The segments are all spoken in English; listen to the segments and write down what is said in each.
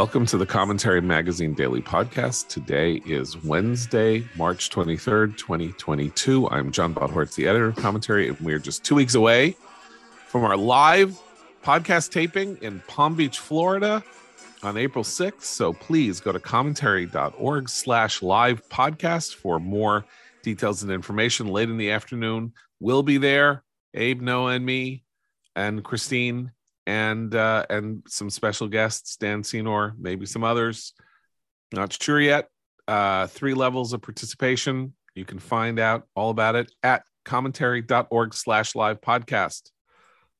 Welcome to the Commentary Magazine Daily Podcast. Today is Wednesday, March 23rd, 2022. I'm John Podhoretz, the editor of Commentary, and we're just two weeks away from our live podcast taping in Palm Beach, Florida on April 6th. So please go to commentary.org slash live podcast for more details and information late in the afternoon. We'll be there, Abe, Noah, and me, and Christine and uh, and some special guests, Dan Senor, maybe some others. Not sure yet. Uh, three levels of participation. You can find out all about it at commentary.org slash live podcast.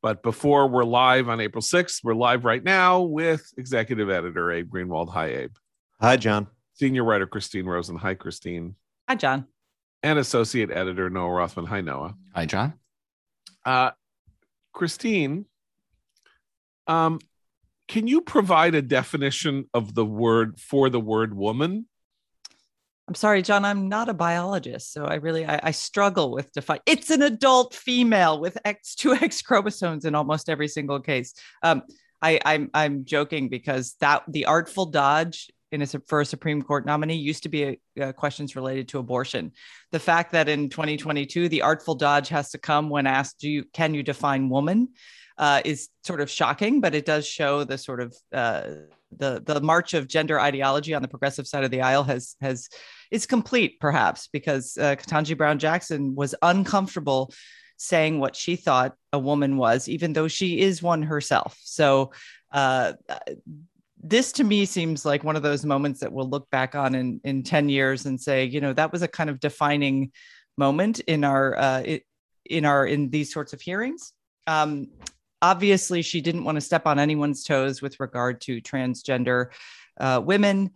But before we're live on April 6th, we're live right now with executive editor Abe Greenwald. Hi, Abe. Hi, John. Senior writer Christine Rosen. Hi, Christine. Hi, John. And associate editor Noah Rothman. Hi, Noah. Hi, John. Uh, Christine, um, can you provide a definition of the word for the word woman? I'm sorry, John. I'm not a biologist, so I really I, I struggle with define. It's an adult female with X two X chromosomes in almost every single case. Um, I, I'm I'm joking because that the artful dodge in a for a Supreme Court nominee used to be a, uh, questions related to abortion. The fact that in 2022 the artful dodge has to come when asked, "Do you can you define woman?" Uh, is sort of shocking, but it does show the sort of uh, the the march of gender ideology on the progressive side of the aisle has has is complete, perhaps, because uh, Ketanji Brown Jackson was uncomfortable saying what she thought a woman was, even though she is one herself. So. Uh, this to me seems like one of those moments that we'll look back on in, in 10 years and say, you know, that was a kind of defining moment in our uh, in our in these sorts of hearings. Um, obviously she didn't want to step on anyone's toes with regard to transgender uh, women.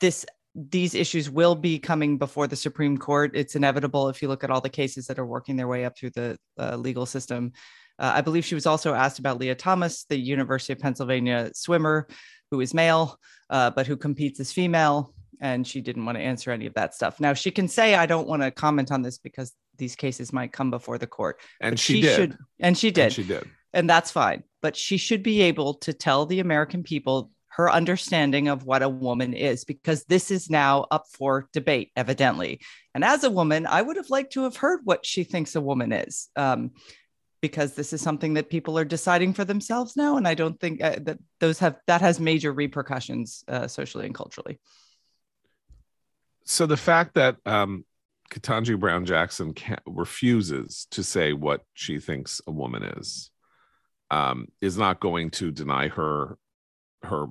This these issues will be coming before the supreme court. It's inevitable if you look at all the cases that are working their way up through the uh, legal system. Uh, i believe she was also asked about leah thomas the university of pennsylvania swimmer who is male uh, but who competes as female and she didn't want to answer any of that stuff. Now she can say i don't want to comment on this because these cases might come before the court and she, she, did. should, and she did. and she did and that's fine. But she should be able to tell the American people her understanding of what a woman is, because this is now up for debate, evidently. And as a woman, I would have liked to have heard what she thinks a woman is. Um, because this is something that people are deciding for themselves now, and I don't think uh, that those have that has major repercussions uh, socially and culturally. So the fact that um, Ketanji Brown Jackson refuses to say what she thinks a woman is um, is not going to deny her her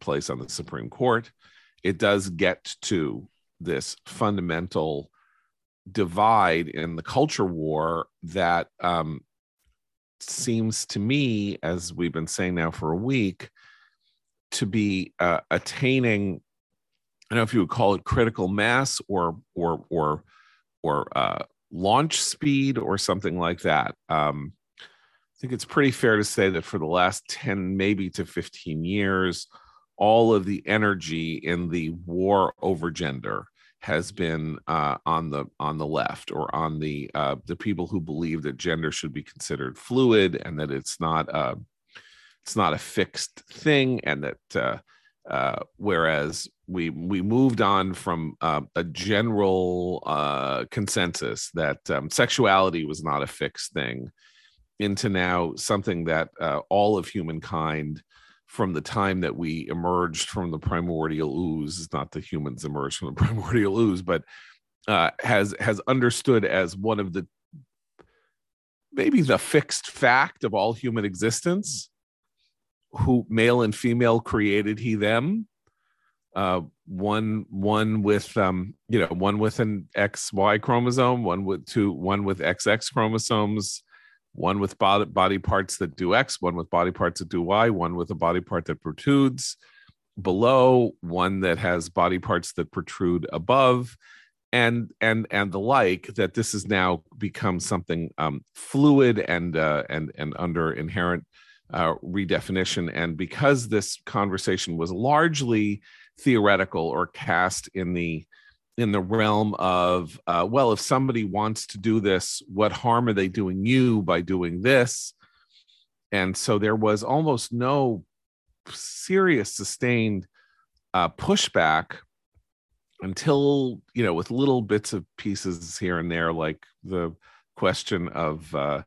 place on the Supreme Court. It does get to this fundamental divide in the culture war that um, seems to me, as we've been saying now for a week, to be uh, attaining. I don't know if you would call it critical mass or or or or uh, launch speed or something like that. Um, think it's pretty fair to say that for the last 10, maybe to 15 years, all of the energy in the war over gender has been uh, on the on the left or on the uh, the people who believe that gender should be considered fluid and that it's not a uh, it's not a fixed thing and that uh, uh, whereas we we moved on from uh, a general uh, consensus that um, sexuality was not a fixed thing into now something that uh, all of humankind from the time that we emerged from the primordial ooze not the humans emerged from the primordial ooze but uh, has has understood as one of the maybe the fixed fact of all human existence who male and female created he them. Uh, one one with um you know one with an xy chromosome one with two one with xx chromosomes one with body, parts that do X, one with body parts that do Y, one with a body part that protrudes below, one that has body parts that protrude above, and and and the like. That this has now become something um, fluid and uh, and and under inherent uh, redefinition. And because this conversation was largely theoretical or cast in the in the realm of uh, well if somebody wants to do this what harm are they doing you by doing this? And so there was almost no serious sustained uh, pushback until you know with little bits of pieces here and there like the question of uh,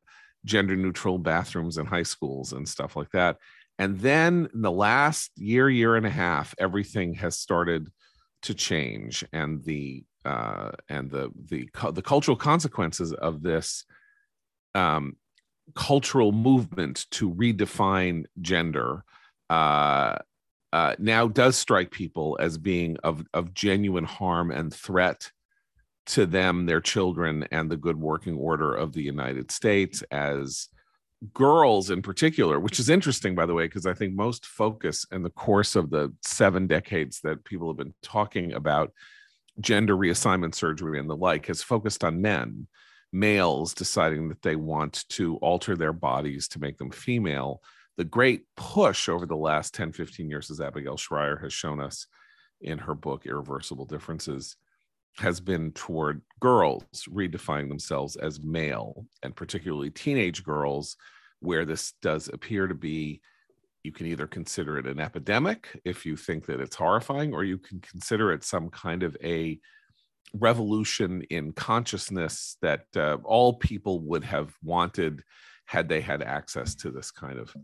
gender neutral bathrooms in high schools and stuff like that. And then in the last year year and a half everything has started to change and the uh, and the the the cultural consequences of this um, cultural movement to redefine gender uh, uh, now does strike people as being of of genuine harm and threat to them, their children, and the good working order of the United States as girls in particular, which is interesting, by the way, because I think most focus in the course of the seven decades that people have been talking about gender reassignment surgery and the like has focused on men, males deciding that they want to alter their bodies to make them female. The great push over the last 10, 15 years, as Abigail Shrier has shown us in her book, Irreversible Differences, has been toward girls redefining themselves as male, and particularly teenage girls, where this does appear to be. You can either consider it an epidemic if you think that it's horrifying, or you can consider it some kind of a revolution in consciousness that uh, all people would have wanted had they had access to this kind of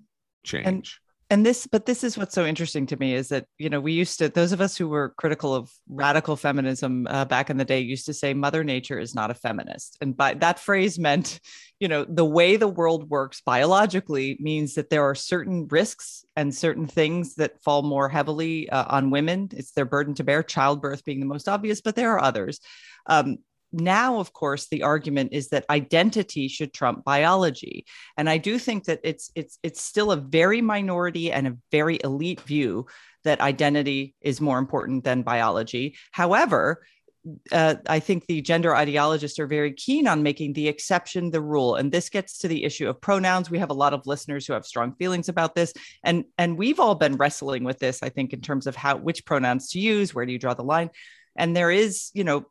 change. And, and this, but this is what's so interesting to me is that, you know, we used to, those of us who were critical of radical feminism uh, back in the day used to say Mother Nature is not a feminist. And by that phrase meant, you know, the way the world works biologically means that there are certain risks and certain things that fall more heavily uh, on women. It's their burden to bear, childbirth being the most obvious, but there are others. Um, now of course the argument is that identity should trump biology and i do think that it's it's it's still a very minority and a very elite view that identity is more important than biology however uh, I think the gender ideologists are very keen on making the exception the rule, and this gets to the issue of pronouns. We have a lot of listeners who have strong feelings about this, and and we've all been wrestling with this. I think in terms of how which pronouns to use, where do you draw the line? And there is, you know,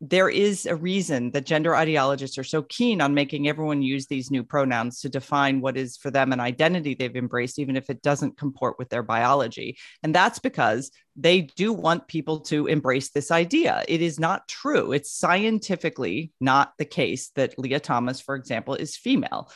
there is a reason that gender ideologists are so keen on making everyone use these new pronouns to define what is for them an identity they've embraced, even if it doesn't comport with their biology. And that's because they do want people to embrace this idea. It is not true. It's scientifically not the case that Leah Thomas, for example, is female.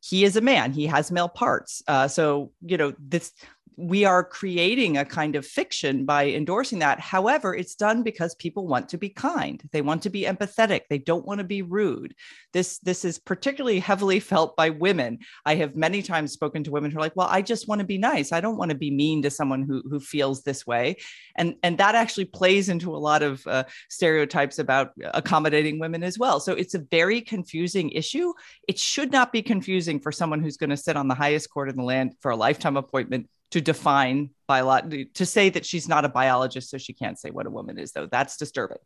He is a man. He has male parts. Uh, so you know this we are creating a kind of fiction by endorsing that. However, it's done because people want to be kind. They want to be empathetic. They don't want to be rude. This this is particularly heavily felt by women. I have many times spoken to women who are like, "Well, I just want to be nice. I don't want to be mean to someone who who feels this way." And and that actually plays into a lot of uh, stereotypes about accommodating women as well. So it's a very confusing issue. It should not be confusing for someone who's going to sit on the highest court in the land for a lifetime appointment to define biology to say that she's not a biologist so she can't say what a woman is though. That's disturbing.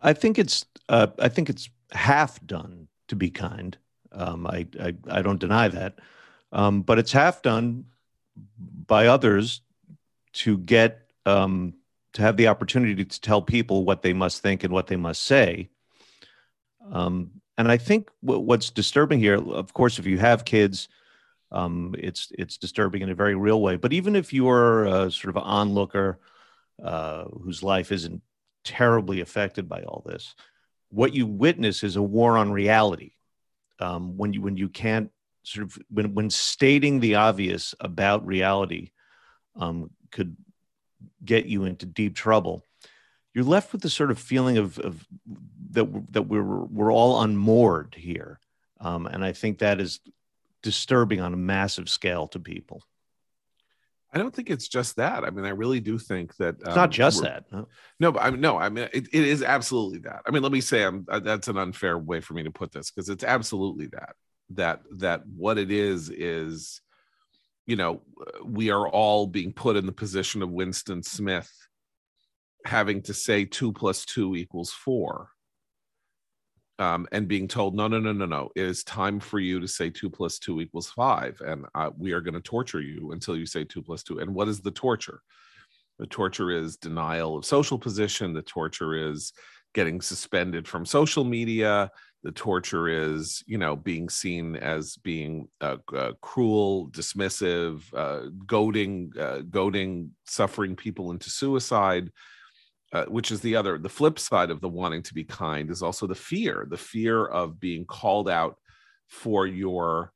I think it's uh, i think it's half done to be kind. Um, I, I, I don't deny that. Um, but it's half done by others to get um, to have the opportunity to tell people what they must think and what they must say. Um, and i think w- what's disturbing here of course if you have kids um, it's it's disturbing in a very real way. But even if you're a sort of an onlooker uh, whose life isn't terribly affected by all this, what you witness is a war on reality. Um, when you when you can't sort of when when stating the obvious about reality um, could get you into deep trouble, you're left with the sort of feeling of, of that that we're we're all unmoored here. Um, and I think that is disturbing on a massive scale to people. I don't think it's just that. I mean, I really do think that it's um, not just that. No. no, but I mean, no, I mean, it, it is absolutely that. I mean, let me say, I'm uh, that's an unfair way for me to put this because it's absolutely that. That that what it is is, you know, we are all being put in the position of Winston Smith, having to say two plus two equals four, um, and being told, no, no, no, no, no, it is time for you to say two plus two equals five. And uh, we are going to torture you until you say two plus two. And what is the torture? The torture is denial of social position. The torture is getting suspended from social media. the torture is you know being seen as being uh, uh, cruel dismissive uh, goading uh, goading suffering people into suicide uh, which is the other the flip side of the wanting to be kind is also the fear the fear of being called out for your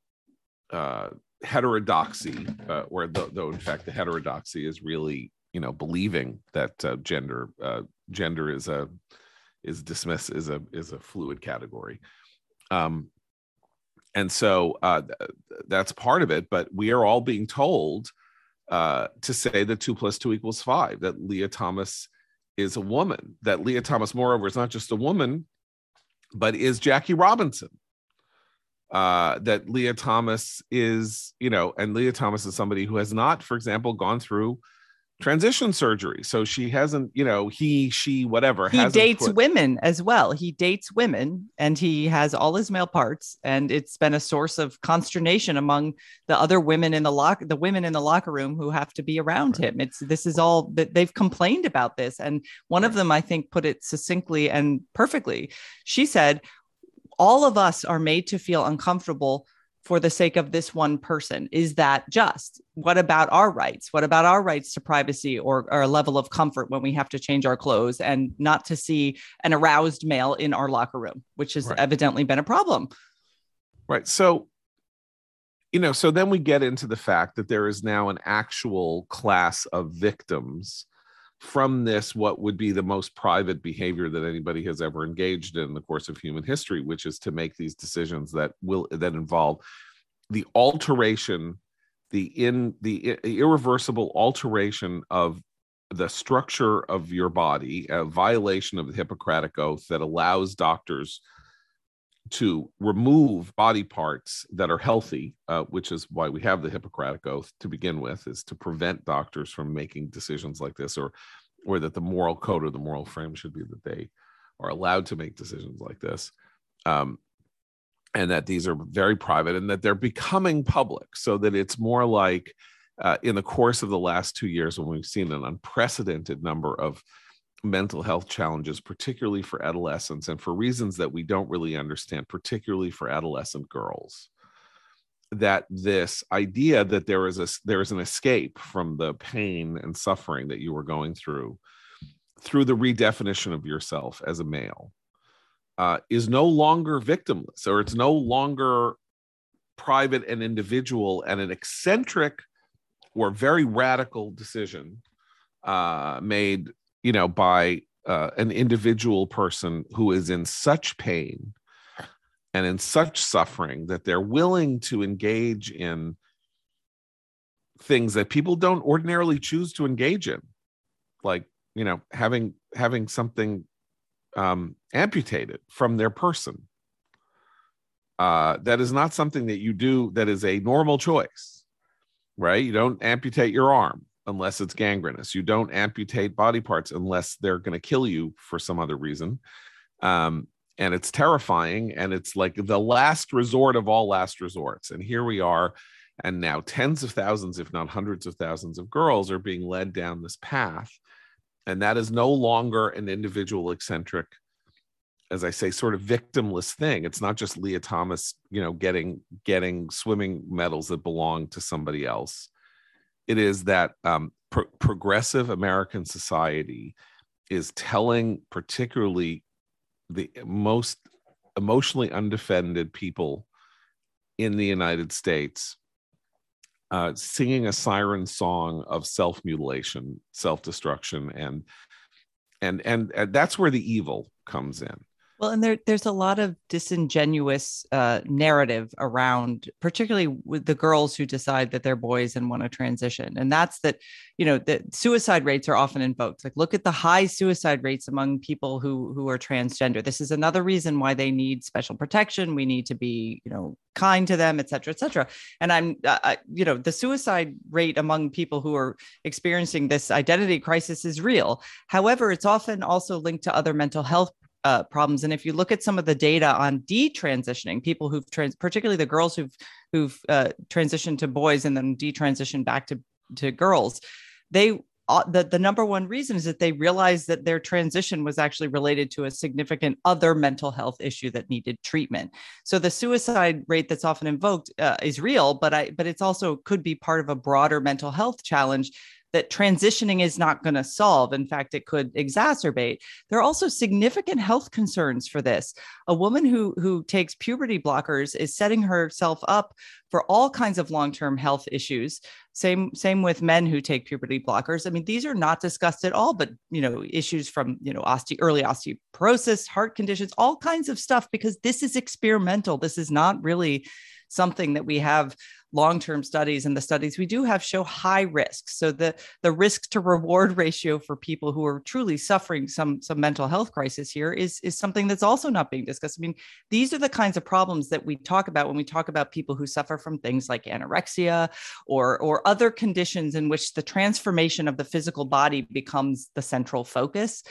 uh, heterodoxy or though, in fact the heterodoxy is really you know believing that gender gender is a is dismissed is a is a fluid category. Um and so uh that's part of it but we are all being told uh to say that two plus two equals five that leah thomas is a woman that leah thomas moreover is not just a woman but is jackie robinson. Uh that leah thomas is you know and leah thomas is somebody who has not for example gone through transition surgery. So she hasn't, you know, he, she, whatever. He dates put... women as well. He dates women and he has all his male parts. And it's been a source of consternation among the other women in the lock, the women in the locker room who have to be around right. him. It's this is all that they've complained about this. And one right. of them, I think, put it succinctly and perfectly. She said, all of us are made to feel uncomfortable for the sake of this one person. Is that just? What about our rights? What about our rights to privacy or, a level of comfort when we have to change our clothes and not to see an aroused male in our locker room, which has right. evidently been a problem? Right. So, you know, so then we get into the fact that there is now an actual class of victims from this what would be the most private behavior that anybody has ever engaged in, in the course of human history which is to make these decisions that will that involve the alteration the in the irreversible alteration of the structure of your body a violation of the hippocratic oath that allows doctors to remove body parts that are healthy, uh, which is why we have the Hippocratic Oath to begin with, is to prevent doctors from making decisions like this, or or that the moral code or the moral frame should be that they are allowed to make decisions like this, um, and that these are very private and that they're becoming public, so that it's more like uh, in the course of the last two years when we've seen an unprecedented number of mental health challenges, particularly for adolescents, and for reasons that we don't really understand, particularly for adolescent girls. That this idea that there is a there is an escape from the pain and suffering that you were going through through the redefinition of yourself as a male uh, is no longer victimless, or it's no longer private and individual and an eccentric or very radical decision uh, made you know, by uh, an individual person who is in such pain and in such suffering that they're willing to engage in things that people don't ordinarily choose to engage in. Like you know having having something um, amputated from their person. Uh, that is not something that you do that is a normal choice right? You don't amputate your arm unless it's gangrenous. You don't amputate body parts unless they're going to kill you for some other reason. Um, and it's terrifying. And it's like the last resort of all last resorts. And here we are. And now tens of thousands, if not hundreds of thousands of girls are being led down this path. And that is no longer an individual eccentric, as I say, sort of victimless thing. It's not just Leah Thomas, you know, getting getting swimming medals that belong to somebody else it is that um, pro- progressive American society is telling, particularly the most emotionally undefended people in the United States, uh, singing a siren song of self mutilation, self destruction, and and and and that's where the evil comes in. Well, and there, there's a lot of disingenuous uh, narrative around, particularly with the girls who decide that they're boys and want to transition. And that's that, you know, that suicide rates are often invoked. Like, look at the high suicide rates among people who who are transgender. This is another reason why they need special protection. We need to be, you know, kind to them, et cetera, et cetera. And I'm, uh, you know, the suicide rate among people who are experiencing this identity crisis is real. However, it's often also linked to other mental health uh, problems. And if you look at some of the data on detransitioning, people who've trans, particularly the girls who've who've uh, transitioned to boys and then detransitioned back to to girls, they uh, the, the number one reason is that they realized that their transition was actually related to a significant other mental health issue that needed treatment. So the suicide rate that's often invoked uh, is real, but I but it's also could be part of a broader mental health challenge that transitioning is not going to solve. In fact, it could exacerbate. There are also significant health concerns for this. A woman who who takes puberty blockers is setting herself up for all kinds of long-term health issues. Same same with men who take puberty blockers. I mean, these are not discussed at all, but you know, issues from you know oste- early osteoporosis, heart conditions, all kinds of stuff because this is experimental. This is not really something that we have long-term studies and the studies we do have show high risk. So the the risk to reward ratio for people who are truly suffering some some mental health crisis here is is something that's also not being discussed. I mean these are the kinds of problems that we talk about when we talk about people who suffer from things like anorexia or or other conditions in which the transformation of the physical body becomes the central focus.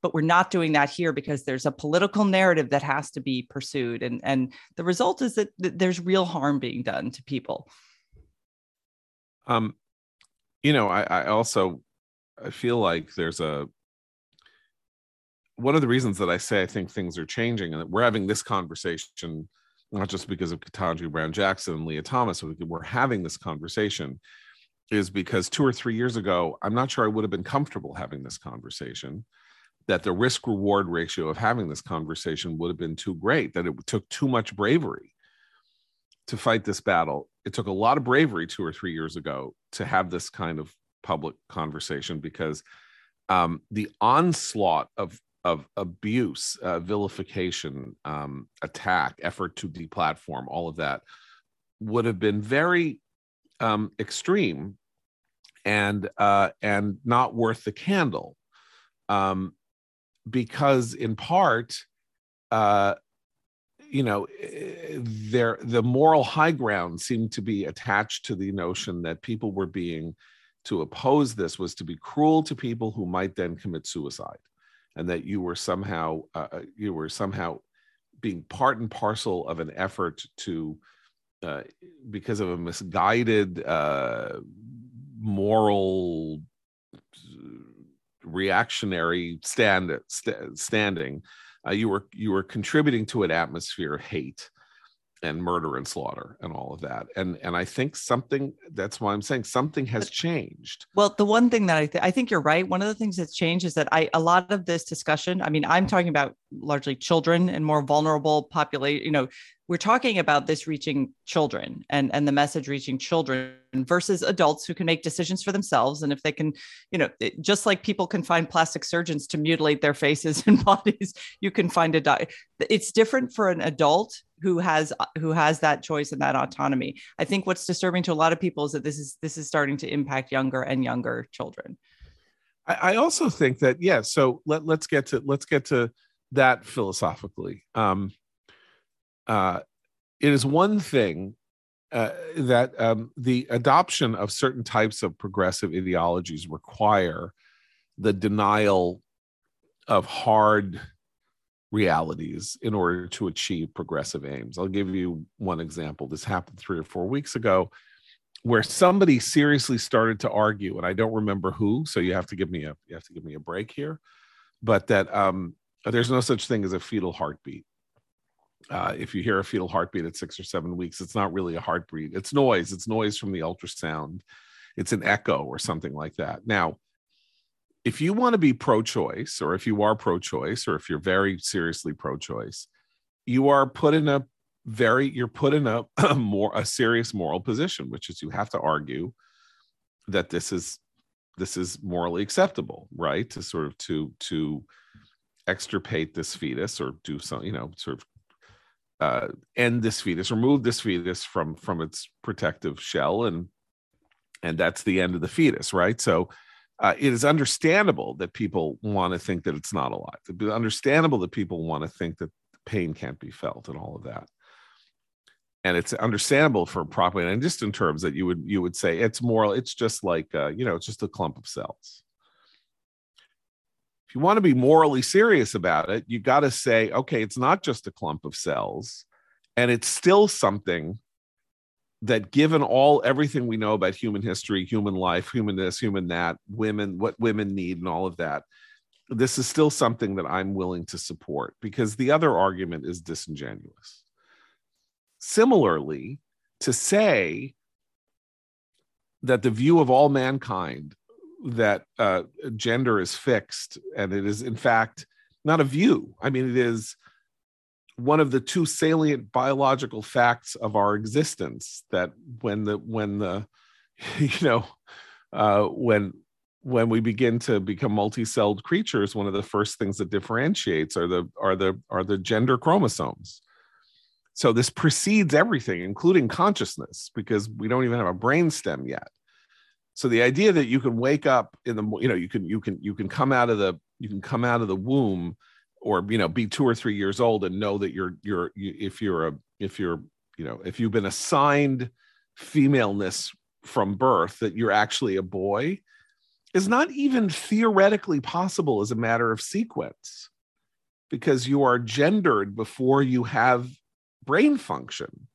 But we're not doing that here because there's a political narrative that has to be pursued. And and the result is that, that there's real harm being done to people um, you know, I, I also I feel like there's a one of the reasons that I say I think things are changing and that we're having this conversation not just because of Ketanji Brown Jackson and Leah Thomas, we're having this conversation is because two or three years ago, I'm not sure I would have been comfortable having this conversation. That the risk reward ratio of having this conversation would have been too great, that it took too much bravery to fight this battle. It took a lot of bravery two or three years ago to have this kind of public conversation because um, the onslaught of of abuse, uh, vilification, um, attack, effort to deplatform, all of that would have been very um, extreme and uh, and not worth the candle, um, because in part uh, you know eh, there the moral high ground seemed to be attached to the notion that people were being to oppose this was to be cruel to people who might then commit suicide. And that you were somehow uh, uh you were somehow being part and parcel of an effort to uh, because of a misguided uh, moral reactionary stand st- standing uh, you were you were contributing to an atmosphere of hate and murder and slaughter and all of that. And and i think something that's why i'm saying something has changed. Well the one thing that i, th- I think you're right. One of the things that's changed is that i a lot of this discussion i mean i'm talking about largely children and more vulnerable population you know we're talking about this reaching children and and the message reaching children versus adults who can make decisions for themselves. And if they can you know it, just like people can find plastic surgeons to mutilate their faces and bodies you can find a di- it's different for an adult who has who has that choice and that autonomy. I think what's disturbing to a lot of people is that this is this is starting to impact younger and younger children. I, I also think that yeah so let, let's get to let's get to that philosophically um uh, it is one thing uh, that um, the adoption of certain types of progressive ideologies require the denial of hard realities in order to achieve progressive aims. I'll give you one example. This happened three or four weeks ago where somebody seriously started to argue and I don't remember who so you have to give me a you have to give me a break here but that um, there's no such thing as a fetal heartbeat uh, if you hear a fetal heartbeat at six or seven weeks, it's not really a heartbeat. It's noise. It's noise from the ultrasound. It's an echo or something like that. Now, if you want to be pro choice, or if you are pro choice, or if you're very seriously pro choice, you are put in a very, you're put in a, a more, a serious moral position, which is you have to argue that this is, this is morally acceptable, right? To sort of, to, to, extirpate this fetus or do some, you know, sort of uh, end this fetus, remove this fetus from from its protective shell, and and that's the end of the fetus, right? So uh, it is understandable that people want to think that it's not alive. It's understandable that people want to think that pain can't be felt and all of that. And it's understandable for propaganda, and just in terms that you would you would say it's moral. It's just like uh, you know, it's just a clump of cells you want to be morally serious about it, you got to say, okay, it's not just a clump of cells, and it's still something that given all everything we know about human history, human life, human this, human that, women, what women need, and all of that, this is still something that I'm willing to support because the other argument is disingenuous. Similarly, to say that the view of all mankind that uh, gender is fixed and it is in fact not a view. I mean it is one of the two salient biological facts of our existence that when the when the you know uh, when when we begin to become multi-celled creatures one of the first things that differentiates are the are the are the gender chromosomes. So this precedes everything including consciousness because we don't even have a brain stem yet so the idea that you can wake up in the you know you can you can you can come out of the you can come out of the womb or you know be two or three years old and know that you're you're you, if you're a if you're you know if you've been assigned femaleness from birth that you're actually a boy is not even theoretically possible as a matter of sequence because you are gendered before you have brain function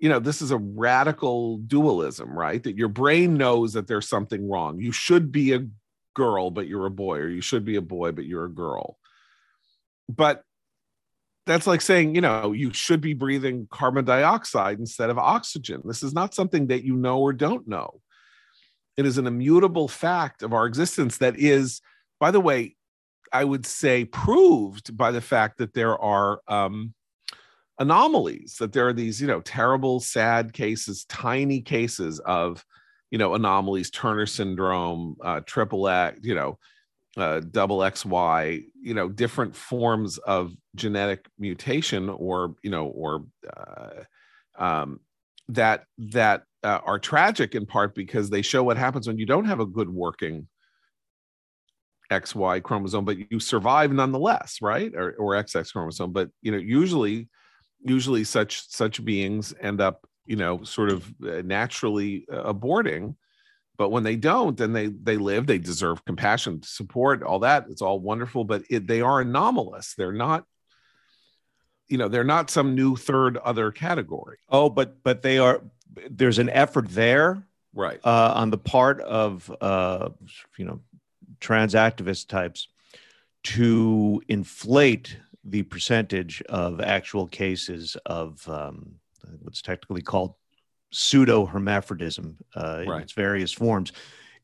you know this is a radical dualism right? That your brain knows that there's something wrong. You should be a girl but you're a boy or you should be a boy but you're a girl. But that's like saying you know you should be breathing carbon dioxide instead of oxygen. This is not something that you know or don't know. It is an immutable fact of our existence that is by the way i would say proved by the fact that there are um, anomalies that there are these you know terrible sad cases tiny cases of you know anomalies turner syndrome uh, triple x you know uh, double xy you know different forms of genetic mutation or you know or uh, um, that that uh, are tragic in part because they show what happens when you don't have a good working xy chromosome but you survive nonetheless right? Or, or xx chromosome but you know usually usually such such beings end up you know sort of uh, naturally uh, aborting. But when they don't then they they live they deserve compassion support all that. It's all wonderful but it, they are anomalous. They're not you know they're not some new third other category. Oh but but they are there's an effort there right. uh, on the part of uh, you know trans activist types to inflate the percentage of actual cases of um, what's technically called pseudo hermaphrodism uh, in right. its various forms.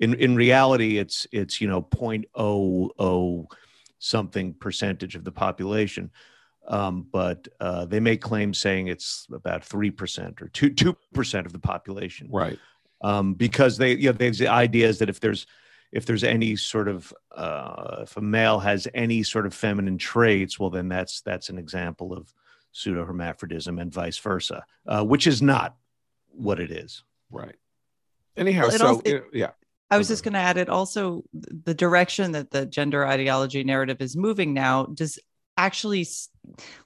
In in reality, it's it's you know 0.00 something percentage of the population. Um, but uh, they make claims saying it's about three percent or two two percent of the population, right? Um, because they you know there's the idea is that if there's if there's any sort of uh, if a male has any sort of feminine traits, well, then that's that's an example of pseudo hermaphrodism and vice versa, uh, which is not what it is. Right. Anyhow, well, so also, it, yeah. I was just going to add it also the direction that the gender ideology narrative is moving now does actually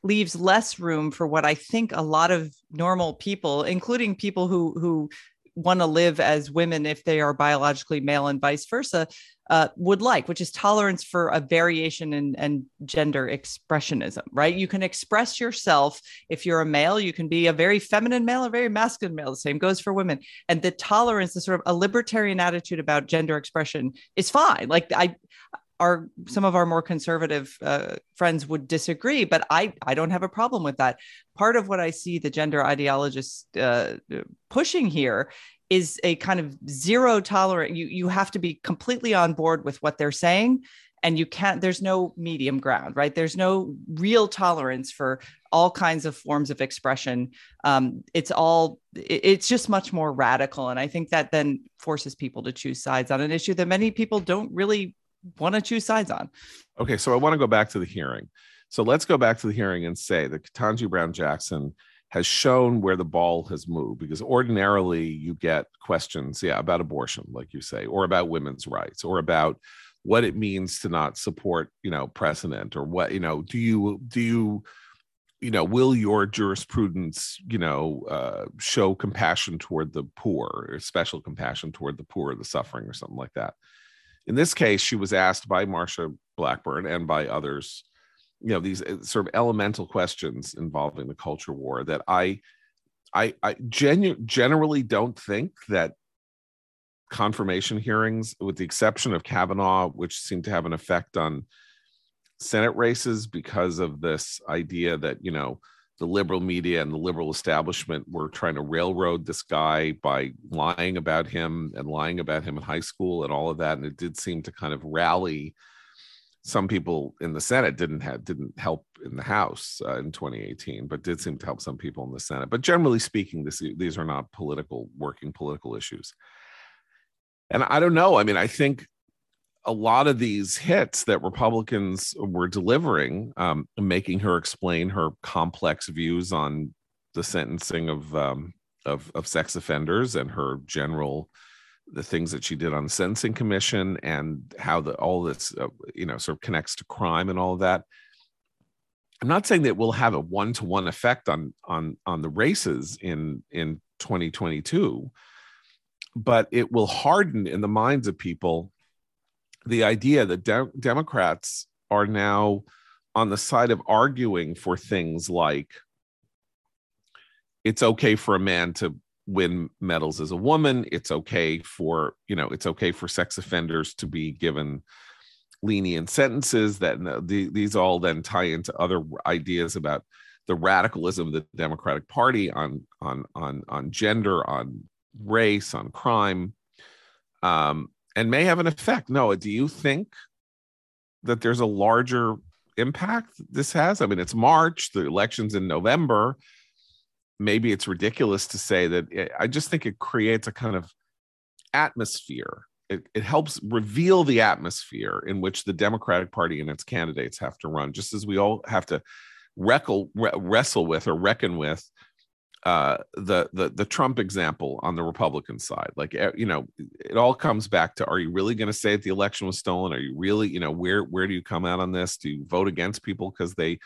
leaves less room for what I think a lot of normal people, including people who who want to live as women if they are biologically male and vice versa uh, would like, which is tolerance for a variation in, in gender expressionism, right? You can express yourself. If you're a male, you can be a very feminine male, a very masculine male. The same goes for women. And the tolerance, the sort of a libertarian attitude about gender expression is fine. Like I, our some of our more conservative uh, friends would disagree, but I I don't have a problem with that. Part of what I see the gender ideologists uh, pushing here is a kind of zero tolerant. You you have to be completely on board with what they're saying, and you can't. There's no medium ground, right? There's no real tolerance for all kinds of forms of expression. Um, it's all it's just much more radical, and I think that then forces people to choose sides on an issue that many people don't really want to choose sides on. Okay, so I want to go back to the hearing. So let's go back to the hearing and say that Ketanji Brown Jackson has shown where the ball has moved because ordinarily you get questions, yeah, about abortion, like you say, or about women's rights, or about what it means to not support, you know, precedent, or what, you know, do you do you you know will your jurisprudence you know uh, show compassion toward the poor or special compassion toward the poor or the suffering or something like that in this case, she was asked by Marsha Blackburn and by others, you know, these uh, sort of elemental questions involving the culture war that I I, I genu- generally don't think that confirmation hearings, with the exception of Kavanaugh, which seemed to have an effect on Senate races because of this idea that, you know, the liberal media and the liberal establishment were trying to railroad this guy by lying about him and lying about him in high school and all of that. And it did seem to kind of rally some people in the Senate didn't have didn't help in the House uh, in 2018, but did seem to help some people in the Senate. But generally speaking, this these are not political working political issues. And I don't know. I mean, I think a lot of these hits that Republicans were delivering, um, making her explain her complex views on the sentencing of um, of, of sex offenders and her general the things that she did on the sentencing commission and how the all this uh, you know sort of connects to crime and all of that. I'm not saying that we'll have a one-to-one effect on on on the races in in 2022 but it will harden in the minds of people the idea that de- democrats are now on the side of arguing for things like it's okay for a man to win medals as a woman it's okay for you know it's okay for sex offenders to be given lenient sentences that the, these all then tie into other ideas about the radicalism of the democratic party on on on on gender on race on crime. Um, and may have an effect. Noah do you think that there's a larger impact this has? I mean it's march the elections in november. Maybe it's ridiculous to say that it, I just think it creates a kind of atmosphere. It, it helps reveal the atmosphere in which the Democratic Party and its candidates have to run, just as we all have to wrestle, wrestle with or reckon with uh, the the the Trump example on the Republican side. Like eh, you know, it all comes back to: Are you really going to say that the election was stolen? Are you really, you know, where where do you come out on this? Do you vote against people because they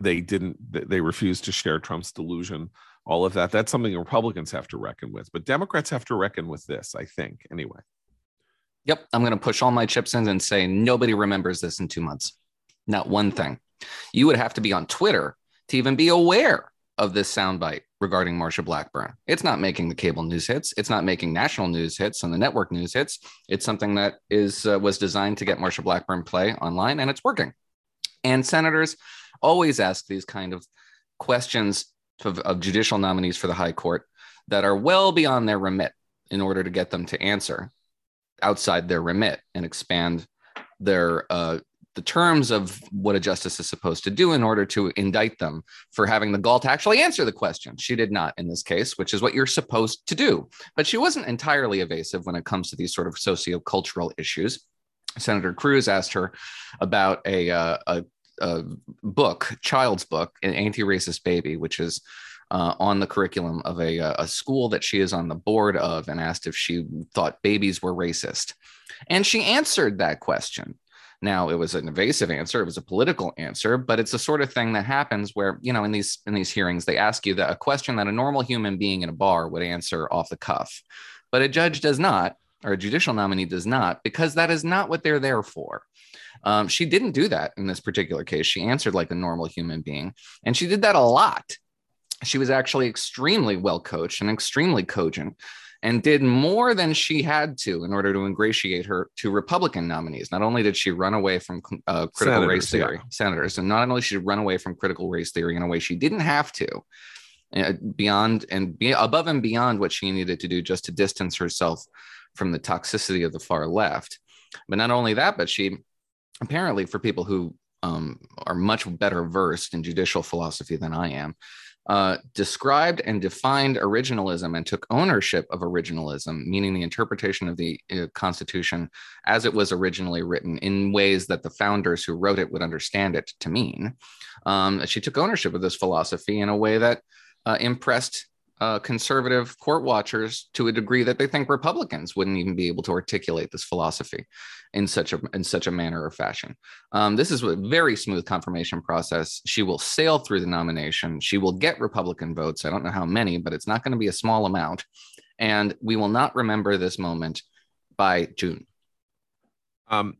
they didn't they refused to share trump's delusion all of that that's something republicans have to reckon with but democrats have to reckon with this i think anyway yep i'm going to push all my chips in and say nobody remembers this in two months not one thing you would have to be on twitter to even be aware of this soundbite regarding Marsha Blackburn. It's not making the cable news hits. It's not making national news hits and the network news hits. It's something that is uh, was designed to get Marsha Blackburn play online, and it's working. And senators always ask these kind of questions of, of judicial nominees for the high court that are well beyond their remit in order to get them to answer outside their remit and expand their uh, the terms of what a justice is supposed to do in order to indict them for having the gall to actually answer the question. She did not in this case, which is what you're supposed to do. But she wasn't entirely evasive when it comes to these sort of sociocultural issues. Senator Cruz asked her about a, uh, a a book, child's book, an anti-racist baby, which is uh, on the curriculum of a, a school that she is on the board of, and asked if she thought babies were racist, and she answered that question. Now it was an evasive answer, it was a political answer, but it's the sort of thing that happens where you know in these in these hearings they ask you that a question that a normal human being in a bar would answer off the cuff, but a judge does not, or a judicial nominee does not, because that is not what they're there for. Um, she didn't do that in this particular case. She answered like a normal human being, and she did that a lot. She was actually extremely well coached and extremely cogent and did more than she had to in order to ingratiate her to Republican nominees. Not only did she run away from uh, critical senators, race theory, yeah. senators, and not only she run away from critical race theory in a way she didn't have to, uh, beyond and be above and beyond what she needed to do just to distance herself from the toxicity of the far left. But not only that, but she apparently for people who um, are much better versed in judicial philosophy than I am, uh, described and defined originalism and took ownership of originalism, meaning the interpretation of the uh, Constitution as it was originally written in ways that the founders who wrote it would understand it to mean. Um, she took ownership of this philosophy in a way that uh, impressed uh, conservative court watchers to a degree that they think Republicans wouldn't even be able to articulate this philosophy in such a in such a manner or fashion. Um, this is a very smooth confirmation process. She will sail through the nomination. She will get Republican votes. I don't know how many, but it's not going to be a small amount. And we will not remember this moment by June. Um,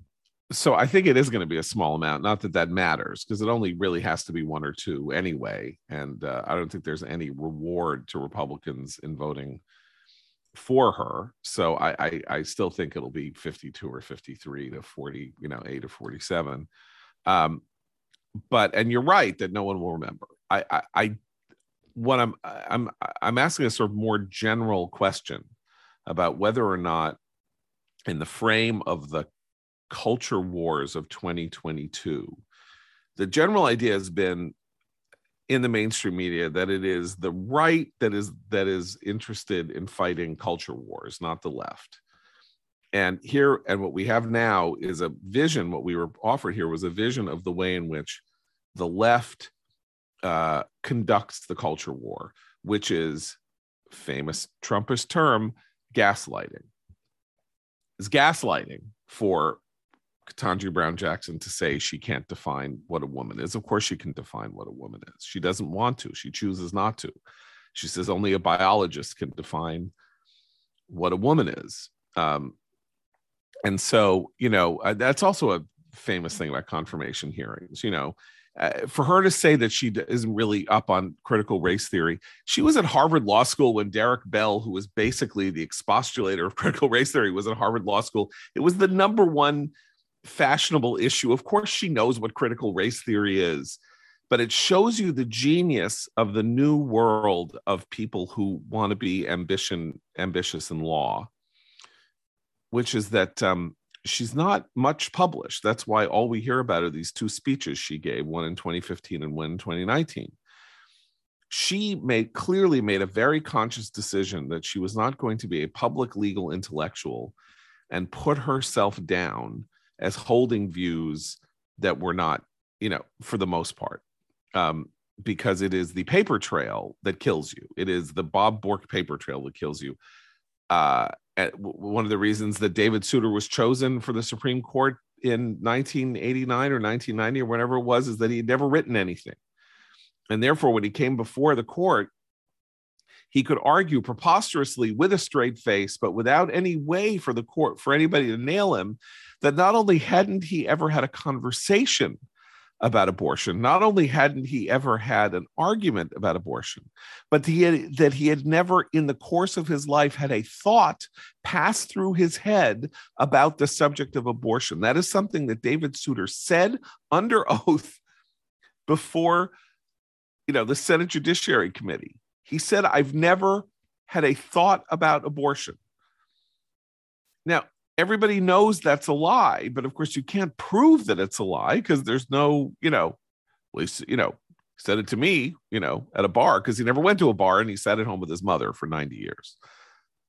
so I think it is going to be a small amount. Not that that matters because it only really has to be one or two anyway. And uh, I don't think there's any reward to Republicans in voting for her. So I, I, I still think it'll be 52 or 53 to 40, you know, eight or 47. Um, but and you're right that no one will remember. I, I, I what I'm I'm I'm asking a sort of more general question about whether or not in the frame of the culture wars of 2022 the general idea has been in the mainstream media that it is the right that is that is interested in fighting culture wars not the left. And here and what we have now is a vision what we were offered here was a vision of the way in which the left uh, conducts the culture war which is famous trumpist term gaslighting. Is gaslighting for Ketanji Brown Jackson to say she can't define what a woman is. Of course, she can define what a woman is. She doesn't want to. She chooses not to. She says only a biologist can define what a woman is. Um, and so, you know, uh, that's also a famous thing about confirmation hearings. You know, uh, for her to say that she isn't really up on critical race theory, she was at Harvard Law School when Derek Bell, who was basically the expostulator of critical race theory, was at Harvard Law School. It was the number one fashionable issue. Of course, she knows what critical race theory is, but it shows you the genius of the new world of people who want to be ambition ambitious in law, which is that um, she's not much published. That's why all we hear about are these two speeches she gave, one in 2015 and one in 2019. She made clearly made a very conscious decision that she was not going to be a public legal intellectual and put herself down as holding views that were not, you know, for the most part, um, because it is the paper trail that kills you. It is the Bob Bork paper trail that kills you. Uh, one of the reasons that David Souter was chosen for the Supreme Court in 1989 or 1990 or whatever it was is that he had never written anything. And therefore, when he came before the court, he could argue preposterously with a straight face, but without any way for the court, for anybody to nail him, that not only hadn't he ever had a conversation about abortion, not only hadn't he ever had an argument about abortion, but he had, that he had never in the course of his life had a thought pass through his head about the subject of abortion. That is something that David Souter said under oath before you know the Senate Judiciary Committee. He said, I've never had a thought about abortion. Now, everybody knows that's a lie, but of course you can't prove that it's a lie because there's no, you know, at least, you know, said it to me, you know, at a bar because he never went to a bar and he sat at home with his mother for 90 years.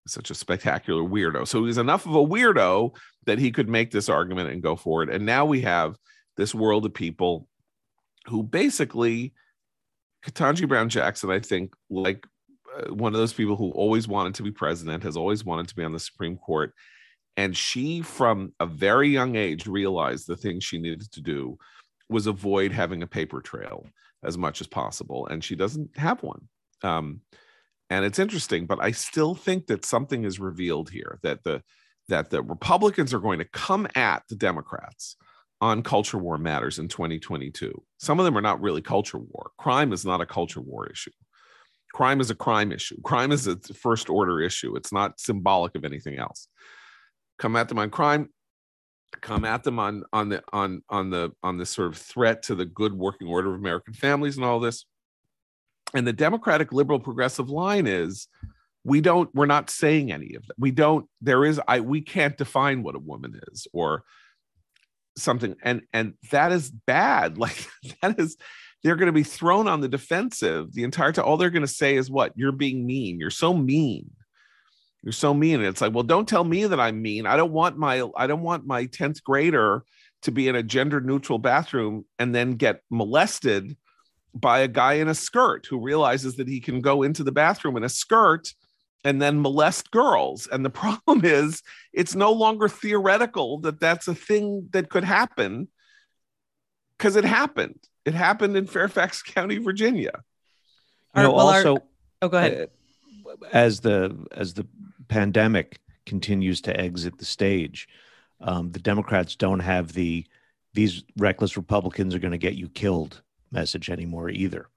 Such a spectacular weirdo. So he's enough of a weirdo that he could make this argument and go forward. And now we have this world of people who basically, Ketanji Brown Jackson, I think, like uh, one of those people who always wanted to be president, has always wanted to be on the Supreme Court and she, from a very young age, realized the thing she needed to do was avoid having a paper trail as much as possible. And she doesn't have one. Um, and it's interesting, but I still think that something is revealed here that the that the Republicans are going to come at the Democrats on culture war matters in 2022. Some of them are not really culture war. Crime is not a culture war issue. Crime is a crime issue. Crime is a first order issue. It's not symbolic of anything else come at them on crime come at them on on the on on the on the sort of threat to the good working order of american families and all this. And the democratic liberal progressive line is we don't we're not saying any of that. We don't there is i we can't define what a woman is or something. And and that is bad. Like that is they're going to be thrown on the defensive the entire time all they're going to say is what? You're being mean. You're so mean you're so mean and it's like well don't tell me that i'm mean. I don't want my i don't want my 10th grader to be in a gender neutral bathroom and then get molested by a guy in a skirt who realizes that he can go into the bathroom in a skirt and then molest girls. And the problem is it's no longer theoretical that that's a thing that could happen because it happened. It happened in fairfax county virginia. You know, well, also our, oh go ahead. uh, as the as the pandemic continues to exit the stage, um, the Democrats don't have the these reckless Republicans are going to get you killed message anymore either.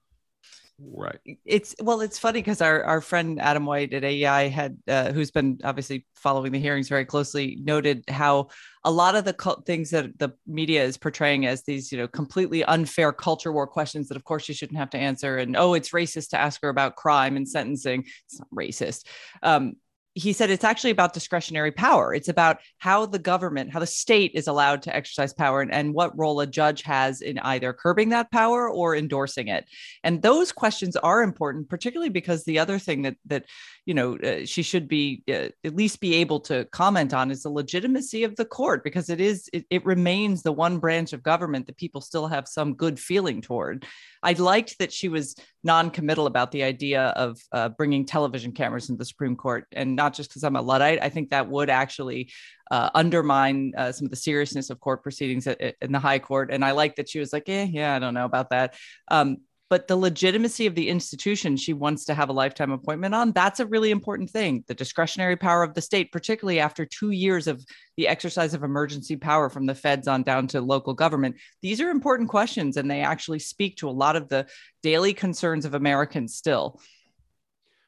Right. It's well, it's funny because our, our friend Adam White at AEI had, uh, who's been obviously following the hearings very closely, noted how a lot of the things that the media is portraying as these, you know, completely unfair culture war questions that, of course, you shouldn't have to answer. And oh, it's racist to ask her about crime and sentencing. It's not racist. Um, he said it's actually about discretionary power. It's about how the government, how the state is allowed to exercise power and, and what role a judge has in either curbing that power or endorsing it. And those questions are important, particularly because the other thing that that you know uh, she should be uh, at least be able to comment on is the legitimacy of the court because it is it, it remains the one branch of government that people still have some good feeling toward. I liked that she was non-committal about the idea of uh, bringing television cameras into the Supreme Court, and not just because I'm a luddite. I think that would actually uh, undermine uh, some of the seriousness of court proceedings at, at, in the High Court. And I like that she was like, "Eh, yeah, I don't know about that." Um, but the legitimacy of the institution she wants to have a lifetime appointment on that's a really important thing. The discretionary power of the state particularly after two years of the exercise of emergency power from the feds on down to local government. These are important questions and they actually speak to a lot of the daily concerns of americans still.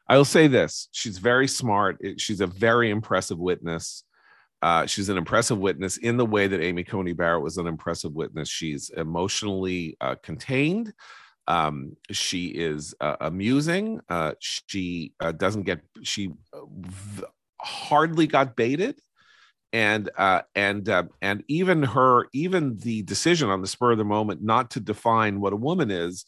I will say this she's very smart. She's a very impressive witness. Uh, she's an impressive witness in the way that Amy Coney Barrett was an impressive witness. She's emotionally uh, contained. Um, she is uh, amusing. Uh, she uh, doesn't get, she v- hardly got baited. And uh, and uh, and even her, even the decision on the spur of the moment not to define what a woman is,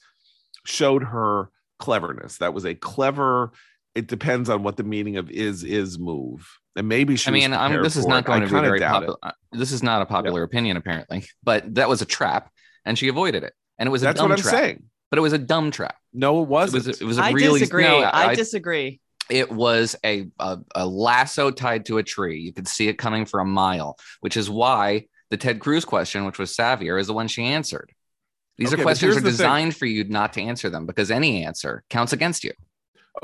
showed her cleverness. That was a clever. It depends on what the meaning of is is move. And maybe she. I mean, I'm, this is not going to be very popular. This is not a popular yeah. opinion, apparently. But that was a trap, and she avoided it. And it was that's what I'm trap. saying but it was a dumb trap. No, it wasn't. It was. It was a I really. Disagree. No, I, I disagree. It was a, a a lasso tied to a tree. You could see it coming for a mile, which is why the Ted Cruz question, which was savvier, is the one she answered. These okay, are questions are designed thing. for you not to answer them because any answer counts against you.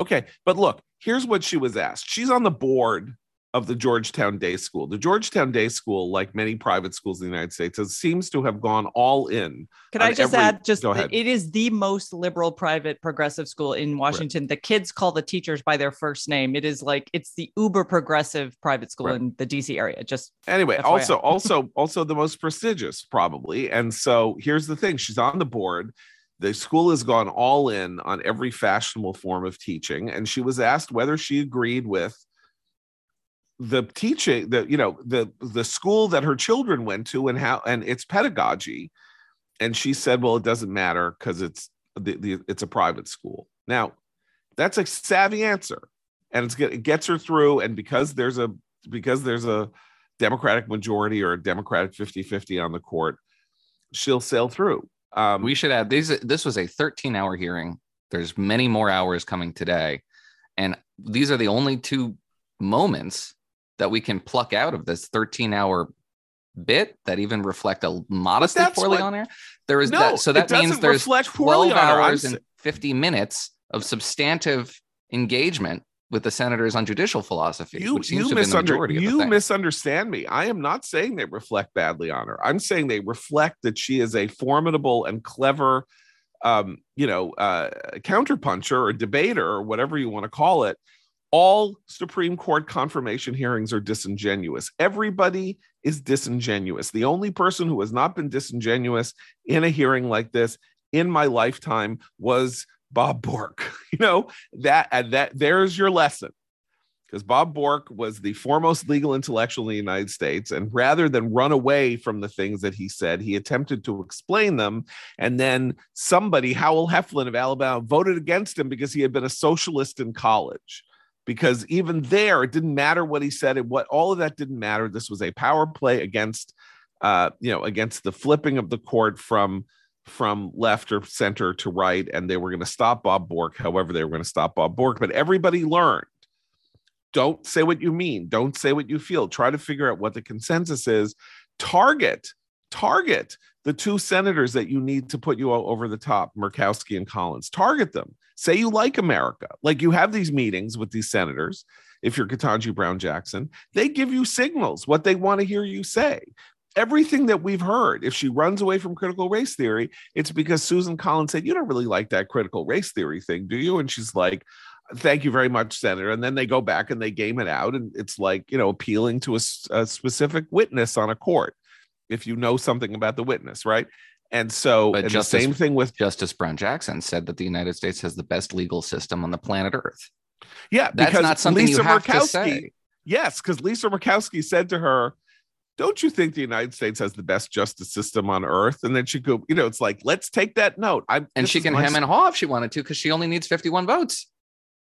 Okay, but look, here's what she was asked. She's on the board of the Georgetown Day School. The Georgetown Day School, like many private schools in the United States, has, seems to have gone all in. Can I just every, add? Just it is the most liberal private progressive school in Washington. Right. The kids call the teachers by their first name. It is like it's the uber progressive private school right. in the DC area. Just anyway, also also also the most prestigious probably. And so here's the thing: she's on the board. The school has gone all in on every fashionable form of teaching, and she was asked whether she agreed with the teaching the you know the the school that her children went to and how and its pedagogy. And she said well it doesn't matter because it's the, the it's a private school. Now that's a savvy answer and it's it gets her through and because there's a because there's a democratic majority or a democratic 50-50 on the court she'll sail through. Um, we should add these this was a 13 hour hearing. There's many more hours coming today. And these are the only two moments that we can pluck out of this 13 hour bit that even reflect a modestly poorly what, on air. There is no, that. So that means there's 12 hours and 50 minutes of substantive engagement with the senators on judicial philosophy, you, which seems you to have been the majority You misunderstand me. I am not saying they reflect badly on her. I'm saying they reflect that she is a formidable and clever, um, you know, uh, counterpuncher or debater or whatever you want to call it all Supreme Court confirmation hearings are disingenuous. Everybody is disingenuous. The only person who has not been disingenuous in a hearing like this in my lifetime was Bob Bork. You know, that and that there's your lesson. Because Bob Bork was the foremost legal intellectual in the United States. And rather than run away from the things that he said, he attempted to explain them. And then somebody, Howell Heflin of Alabama, voted against him because he had been a socialist in college because even there it didn't matter what he said and what all of that didn't matter this was a power play against uh you know against the flipping of the court from from left or center to right and they were going to stop bob bork however they were going to stop bob bork but everybody learned don't say what you mean don't say what you feel try to figure out what the consensus is target target the two senators that you need to put you o- over the top, Murkowski and Collins. Target them. Say you like America. Like you have these meetings with these senators. If you're Ketanji Brown Jackson, they give you signals what they want to hear you say. Everything that we've heard, if she runs away from critical race theory, it's because Susan Collins said, You don't really like that critical race theory thing, do you? And she's like, Thank you very much, Senator. And then they go back and they game it out. And it's like, you know, appealing to a specific witness on a court if you know something about the witness, right? And so, But and Justice- the same thing with, Justice Brown Jackson said that the United States has the best legal system on the planet Earth. yeah, That's because not something Lisa you have to Murkowski, say. yes, because Lisa Murkowski said to her, Don't you think the United States has the best justice system on earth? And then she go, you know, it's like, let's take that note. I'm And she can hem and haw if she wanted to because she only needs 51 votes.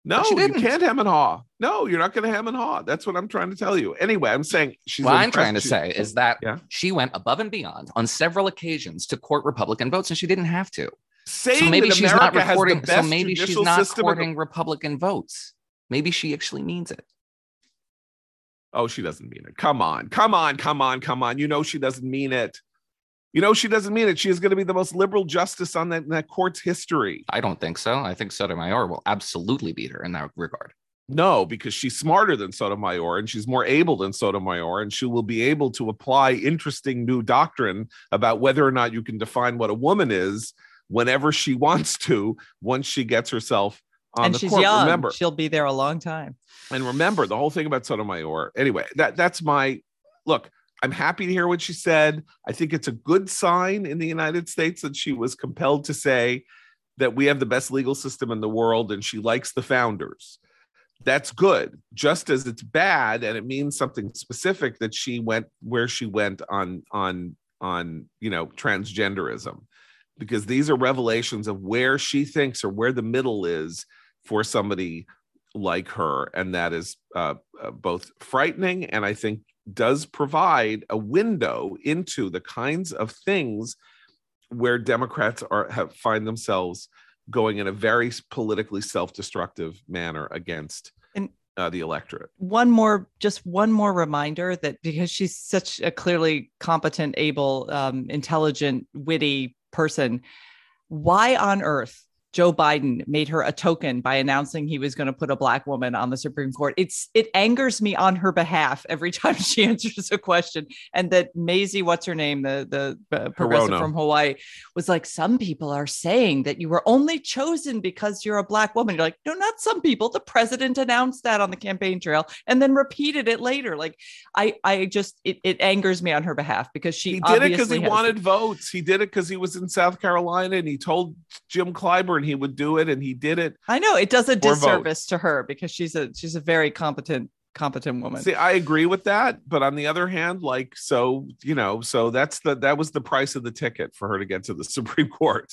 No, she you can't hem and haw. No, you're not going to hem and haw. That's what I'm trying to tell you. Anyway, I'm saying she's. what I'm trying to she- say is that Yeah. she went above and beyond on several occasions to court Republican votes and she didn't have to. saying So maybe she's not recording. So maybe she's not in the- Republican votes. Maybe she actually means it. Oh, she doesn't mean it. Come on, come on, come on, come on. You know she doesn't mean it. You know she doesn't mean it. She is going to be the most liberal justice on that, in that court's history. I don't think so. I think Sotomayor will absolutely beat her in that regard. No, because she's smarter than Sotomayor and she's more able than Sotomayor, and she will be able to apply interesting new doctrine about whether or not you can define what a woman is whenever she wants to once she gets herself on and the she's court. young. Remember, She'll be there a long time. and remember the whole thing about Sotomayor. Anyway, that that's my look. I'm happy to hear what she said. I think it's a good sign in the United States that she was compelled to say that we have the best legal system in the world and she likes the founders. That's good. Just as it's bad and it means something specific that she went where she went on on on you know transgenderism because these are revelations of where she thinks or where the middle is for somebody like her and that is uh, uh, both frightening and i think does provide a window into the kinds of things where democrats are have find themselves going in a very politically self-destructive manner against And- uh, the electorate. one more just one more reminder that because she's such a clearly competent able um, intelligent witty person why on earth joe biden made her a token by announcing he was going to put a black woman on the supreme court. It's it angers me on her behalf every time she answers a question and that Mazie, what's her name the the uh, progressive from hawaii was like some people are saying that you were only chosen because you're a black woman. You're like no not some people. The president announced that on the campaign trail and then repeated it later. Like i i just it, it angers me on her behalf because she he did it because he has- wanted votes. He did it because he was in south carolina and he told jim clyburn he would do it and he did it i know it does a vote. disservice to her because she's a she's a very competent competent woman See, I agree with that, but on the other hand, like so, you know, so that's the that was the price of the ticket for her to get to the Supreme Court,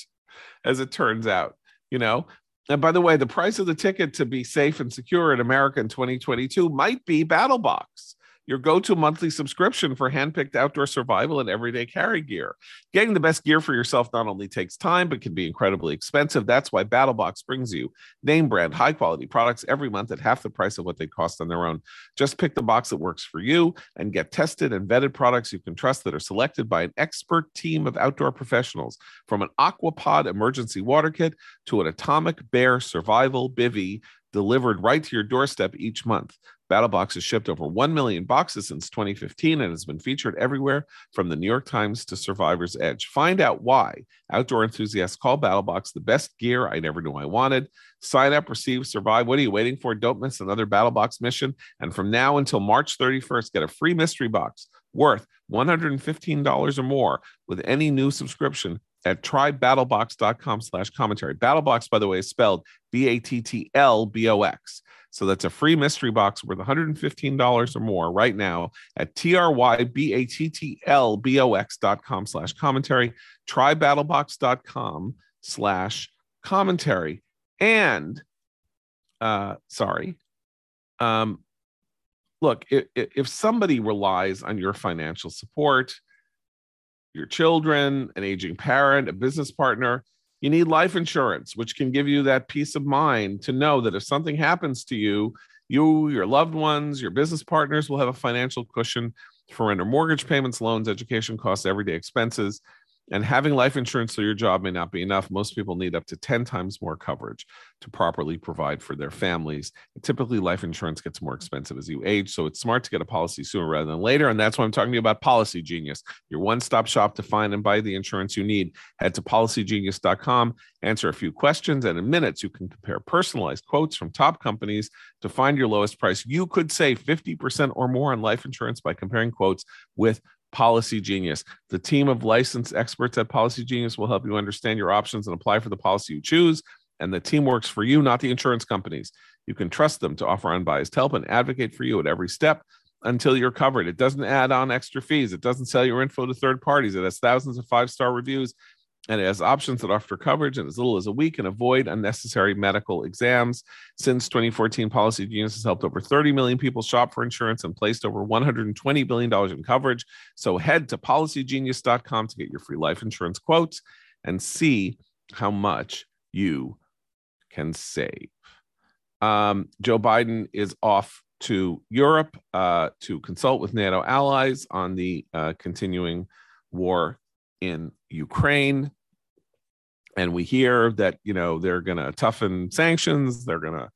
as it turns out, you know. And by the way, the price of the ticket to be safe and secure in America in 2022 might be BattleBox, your go-to monthly subscription for handpicked outdoor survival and everyday carry gear. Getting the best gear for yourself not only takes time, but can be incredibly expensive. That's why BattleBox brings you name brand, high quality products every month at half the price of what they cost on their own. Just pick the box that works for you and get tested and vetted products you can trust that are selected by an expert team of outdoor professionals. From an Aquapod emergency water kit to an Atomic Bear survival bivy delivered right to your doorstep each month. BattleBox has shipped over 1 million boxes since 2015 and has been featured everywhere from the New York Times to Survivor's Edge. Find out why outdoor enthusiasts call BattleBox the best gear I never knew I wanted. Sign up, receive, survive. What are you waiting for? Don't miss another BattleBox mission. And from now until March 31st, get a free mystery box worth $115 or more with any new subscription at trybattlebox.com slash commentary. Battlebox, by the way, is spelled B-A-T-T-L-B-O-X. So that's a free mystery box worth $115 or more right now at T-R-Y-B-A-T-T-L-B-O-X.com slash commentary, trybattlebox.com slash commentary. And uh sorry. Um look, if, if somebody relies on your financial support, your children, an aging parent, a business partner, you need life insurance, which can give you that peace of mind to know that if something happens to you, you, your loved ones, your business partners will have a financial cushion for rent or mortgage payments, loans, education costs, everyday expenses. And having life insurance through your job may not be enough. Most people need up to 10 times more coverage to properly provide for their families. And typically, life insurance gets more expensive as you age. So it's smart to get a policy sooner rather than later. And that's why I'm talking to you about Policygenius, your one stop shop to find and buy the insurance you need. Head to policygenius.com, answer a few questions, and in minutes, you can compare personalized quotes from top companies to find your lowest price. You could save 50% or more on life insurance by comparing quotes with Policygenius. The team of licensed experts at Policygenius will help you understand your options and apply for the policy you choose. And the team works for you, not the insurance companies. You can trust them to offer unbiased help and advocate for you at every step until you're covered. It doesn't add on extra fees. It doesn't sell your info to third parties. It has thousands of five star reviews and it has options that offer coverage in as little as a week and avoid unnecessary medical exams. Since 2014, Policygenius has helped over 30 million people shop for insurance and placed over $120 billion in coverage. So head to policygenius.com to get your free life insurance quotes and see how much you can save. Um, Joe Biden is off to Europe uh, to consult with NATO allies on the uh, continuing war in Ukraine and we hear that you know they're going to toughen sanctions they're going to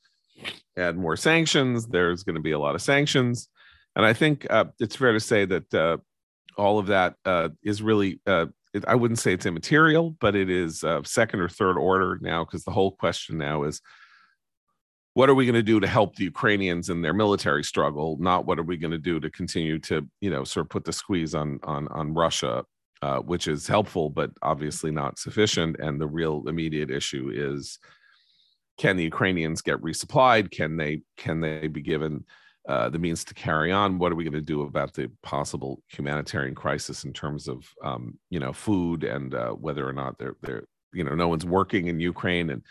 add more sanctions there's going to be a lot of sanctions. And i think uh, it's fair to say that uh, all of that uh, is really uh, it, i wouldn't say it's immaterial but it is uh, second or third order now because the whole question now is what are we going to do to help the ukrainians in their military struggle? Not what are we going to do to continue to you know sort of put the squeeze on on on russia uh, which is helpful, but obviously not sufficient. And the real immediate issue is can the Ukrainians get resupplied? Can they can they be given uh, the means to carry on? What are we going to do about the possible humanitarian crisis in terms of um, you know food and uh, whether or not they're they're you know no one's working in Ukraine and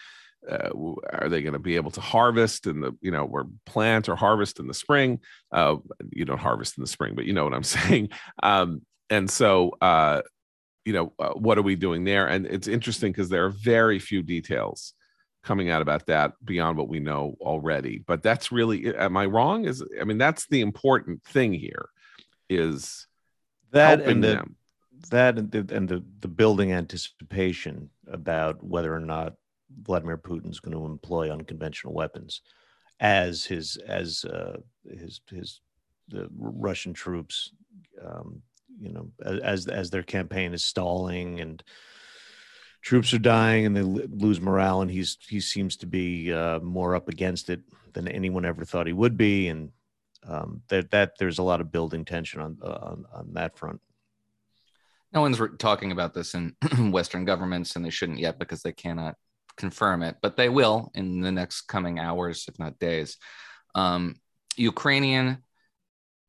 uh, are they going to be able to harvest in the you know or plant or harvest in the spring uh, you don't harvest in the spring but you know what i'm saying um, and so uh, you know uh, what are we doing there? And it's interesting because there are very few details coming out about that beyond what we know already. But that's really am i wrong? Is i mean that's the important thing here is that and the, them. that and the, and the the building anticipation about whether or not vladimir putin's going to employ unconventional weapons as his as uh, his his the russian troops um, you know as as their campaign is stalling and troops are dying and they lose morale and he's he seems to be uh, more up against it than anyone ever thought he would be. And um, that that there's a lot of building tension on uh, on, on that front. No one's re- talking about this in western governments and they shouldn't yet because they cannot confirm it but they will in the next coming hours if not days. Um, ukrainian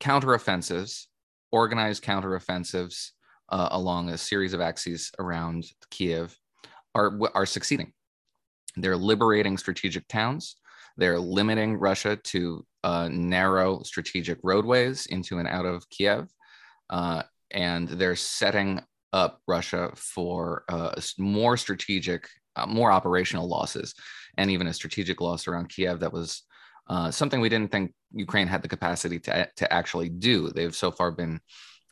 counteroffensives organized counteroffensives uh, along a series of axes around Kiev are, are succeeding. They're liberating strategic towns. They're limiting Russia to uh, narrow strategic roadways into and out of Kiev. Uh, and they're setting up Russia for uh, more strategic, uh, more operational losses, and even a strategic loss around Kiev that was uh, something we didn't think Ukraine had the capacity to, to actually do. They've so far been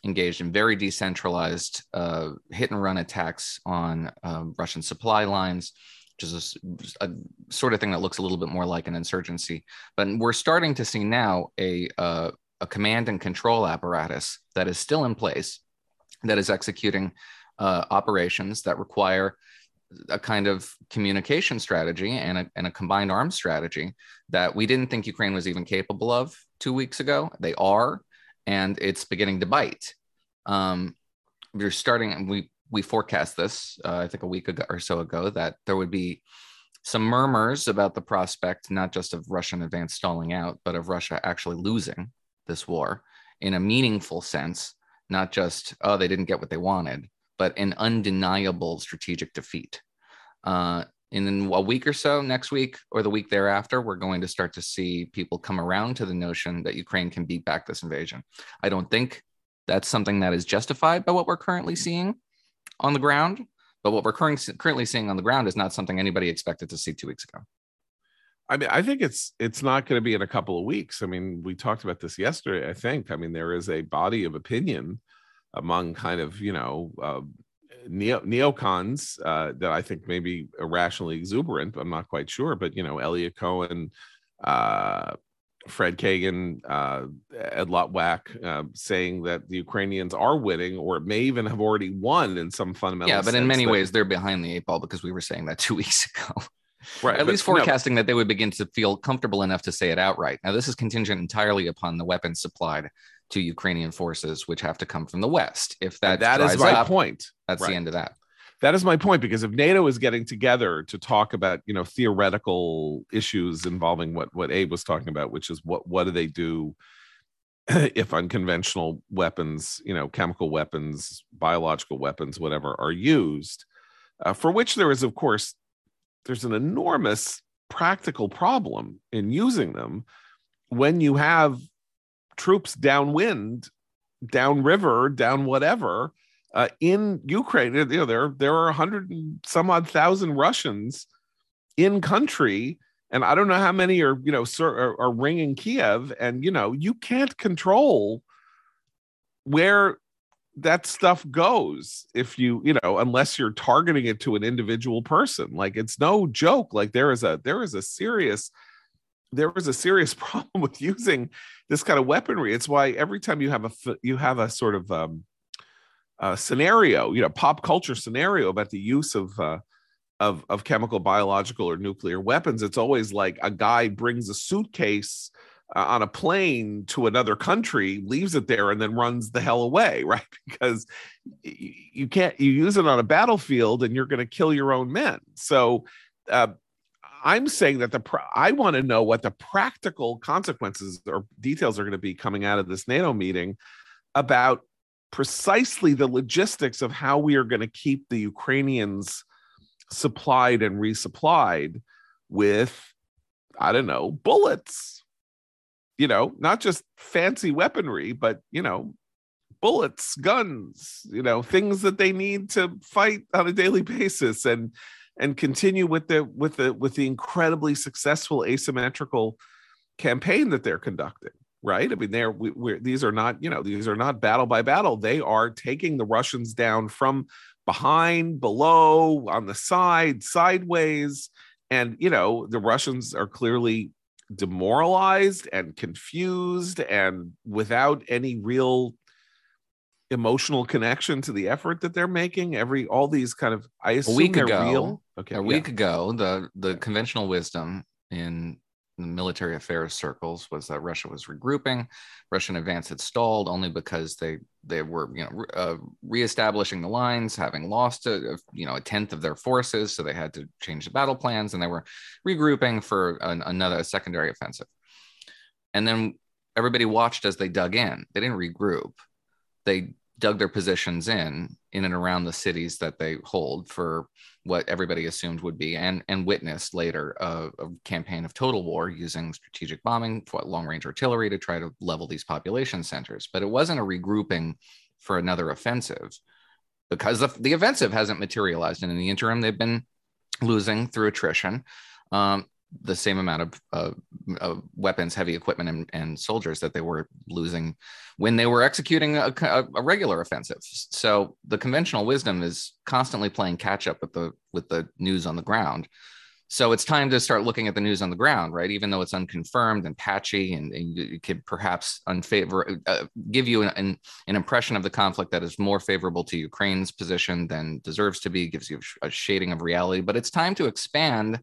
engaged in very decentralized uh, hit and run attacks on um, Russian supply lines, which is a, a, sort of thing that looks a little bit more like an insurgency. But we're starting to see now a, uh, a command and control apparatus that is still in place, that is executing uh, operations that require a kind of communication strategy and a, and a combined arms strategy that we didn't think Ukraine was even capable of two weeks ago. They are, and it's beginning to bite. Um, we're starting, we we forecast this, uh, I think a week ago or so ago, that there would be some murmurs about the prospect, not just of Russian advance stalling out, but of Russia actually losing this war in a meaningful sense, not just, oh, they didn't get what they wanted, but an undeniable strategic defeat. Uh, in a week or so, next week or the week thereafter, we're going to start to see people come around to the notion that Ukraine can beat back this invasion. I don't think that's something that is justified by what we're currently seeing on the ground. But what we're currently seeing on the ground is not something anybody expected to see two weeks ago. I mean, I think it's it's not going to be in a couple of weeks. I mean, we talked about this yesterday. I think. I mean, there is a body of opinion among kind of you know uh, neo neocons uh, that I think may be irrationally exuberant. I'm not quite sure, but you know, Eliot Cohen, uh, Fred Kagan, uh, Ed Luttwak uh, saying that the Ukrainians are winning, or may even have already won in some fundamental. Yeah, but in many that- ways, they're behind the eight ball because we were saying that two weeks ago. right? At least no, forecasting that they would begin to feel comfortable enough to say it outright. Now, this is contingent entirely upon the weapons supplied to Ukrainian forces, which have to come from the West. If that, that is my up, point. that's Right. the end of that. that is my point because if nato is getting together to talk about you know theoretical issues involving what what abe was talking about which is what what do they do if unconventional weapons you know chemical weapons biological weapons whatever are used uh, for which there is of course there's an enormous practical problem in using them when you have troops downwind downriver down whatever uh, in Ukraine, you know, there there are a hundred and some odd thousand Russians in country, and I don't know how many are you know are, are ringing Kiev, and you know you can't control where that stuff goes if you you know unless you're targeting it to an individual person. Like it's no joke. Like there is a there is a serious there is a serious problem with using this kind of weaponry it's why every time you have a you have a sort of um uh, scenario, you know, pop culture scenario about the use of uh, of of chemical, biological, or nuclear weapons. It's always like a guy brings a suitcase uh, on a plane to another country, leaves it there, and then runs the hell away, right? Because you can't you use it on a battlefield, and you're going to kill your own men. So. Uh, I'm saying that the I want to know what the practical consequences or details are going to be coming out of this NATO meeting about precisely the logistics of how we are going to keep the Ukrainians supplied and resupplied with, I don't know, bullets. You know, not just fancy weaponry, but, you know, bullets, guns, you know, things that they need to fight on a daily basis and and continue with the with the with the incredibly successful asymmetrical campaign that they're conducting right? I mean, they're we, we're these are not you know these are not battle by battle. They are taking the Russians down from behind, below, on the side, sideways, and you know the Russians are clearly demoralized and confused and without any real emotional connection to the effort that they're making every all these kind of i assume they're ago- real okay a yeah. week ago, the the conventional wisdom in the military affairs circles was that Russia was regrouping. Russian advance had stalled only because they they were you know uh, reestablishing the lines, having lost a, a you know a tenth of their forces, so they had to change the battle plans, and they were regrouping for an, another secondary offensive. And then everybody watched as they dug in. They didn't regroup. They dug their positions in in and around the cities that they hold for what everybody assumed would be and and witnessed later uh, a campaign of total war using strategic bombing long range artillery to try to level these population centers. But it wasn't a regrouping for another offensive because the, the offensive hasn't materialized. And in the interim they've been losing through attrition. Um, the same amount of uh, uh, weapons, heavy equipment, and, and, soldiers that they were losing when they were executing a, a, a, regular offensive. So the conventional wisdom is constantly playing catch up with the with the news on the ground. So it's time to start looking at the news on the ground, right? Even though it's unconfirmed and patchy, and, and it could perhaps unfavor uh, give you an, an, an impression of the conflict that is more favorable to Ukraine's position than deserves to be, gives you a shading of reality. But it's time to expand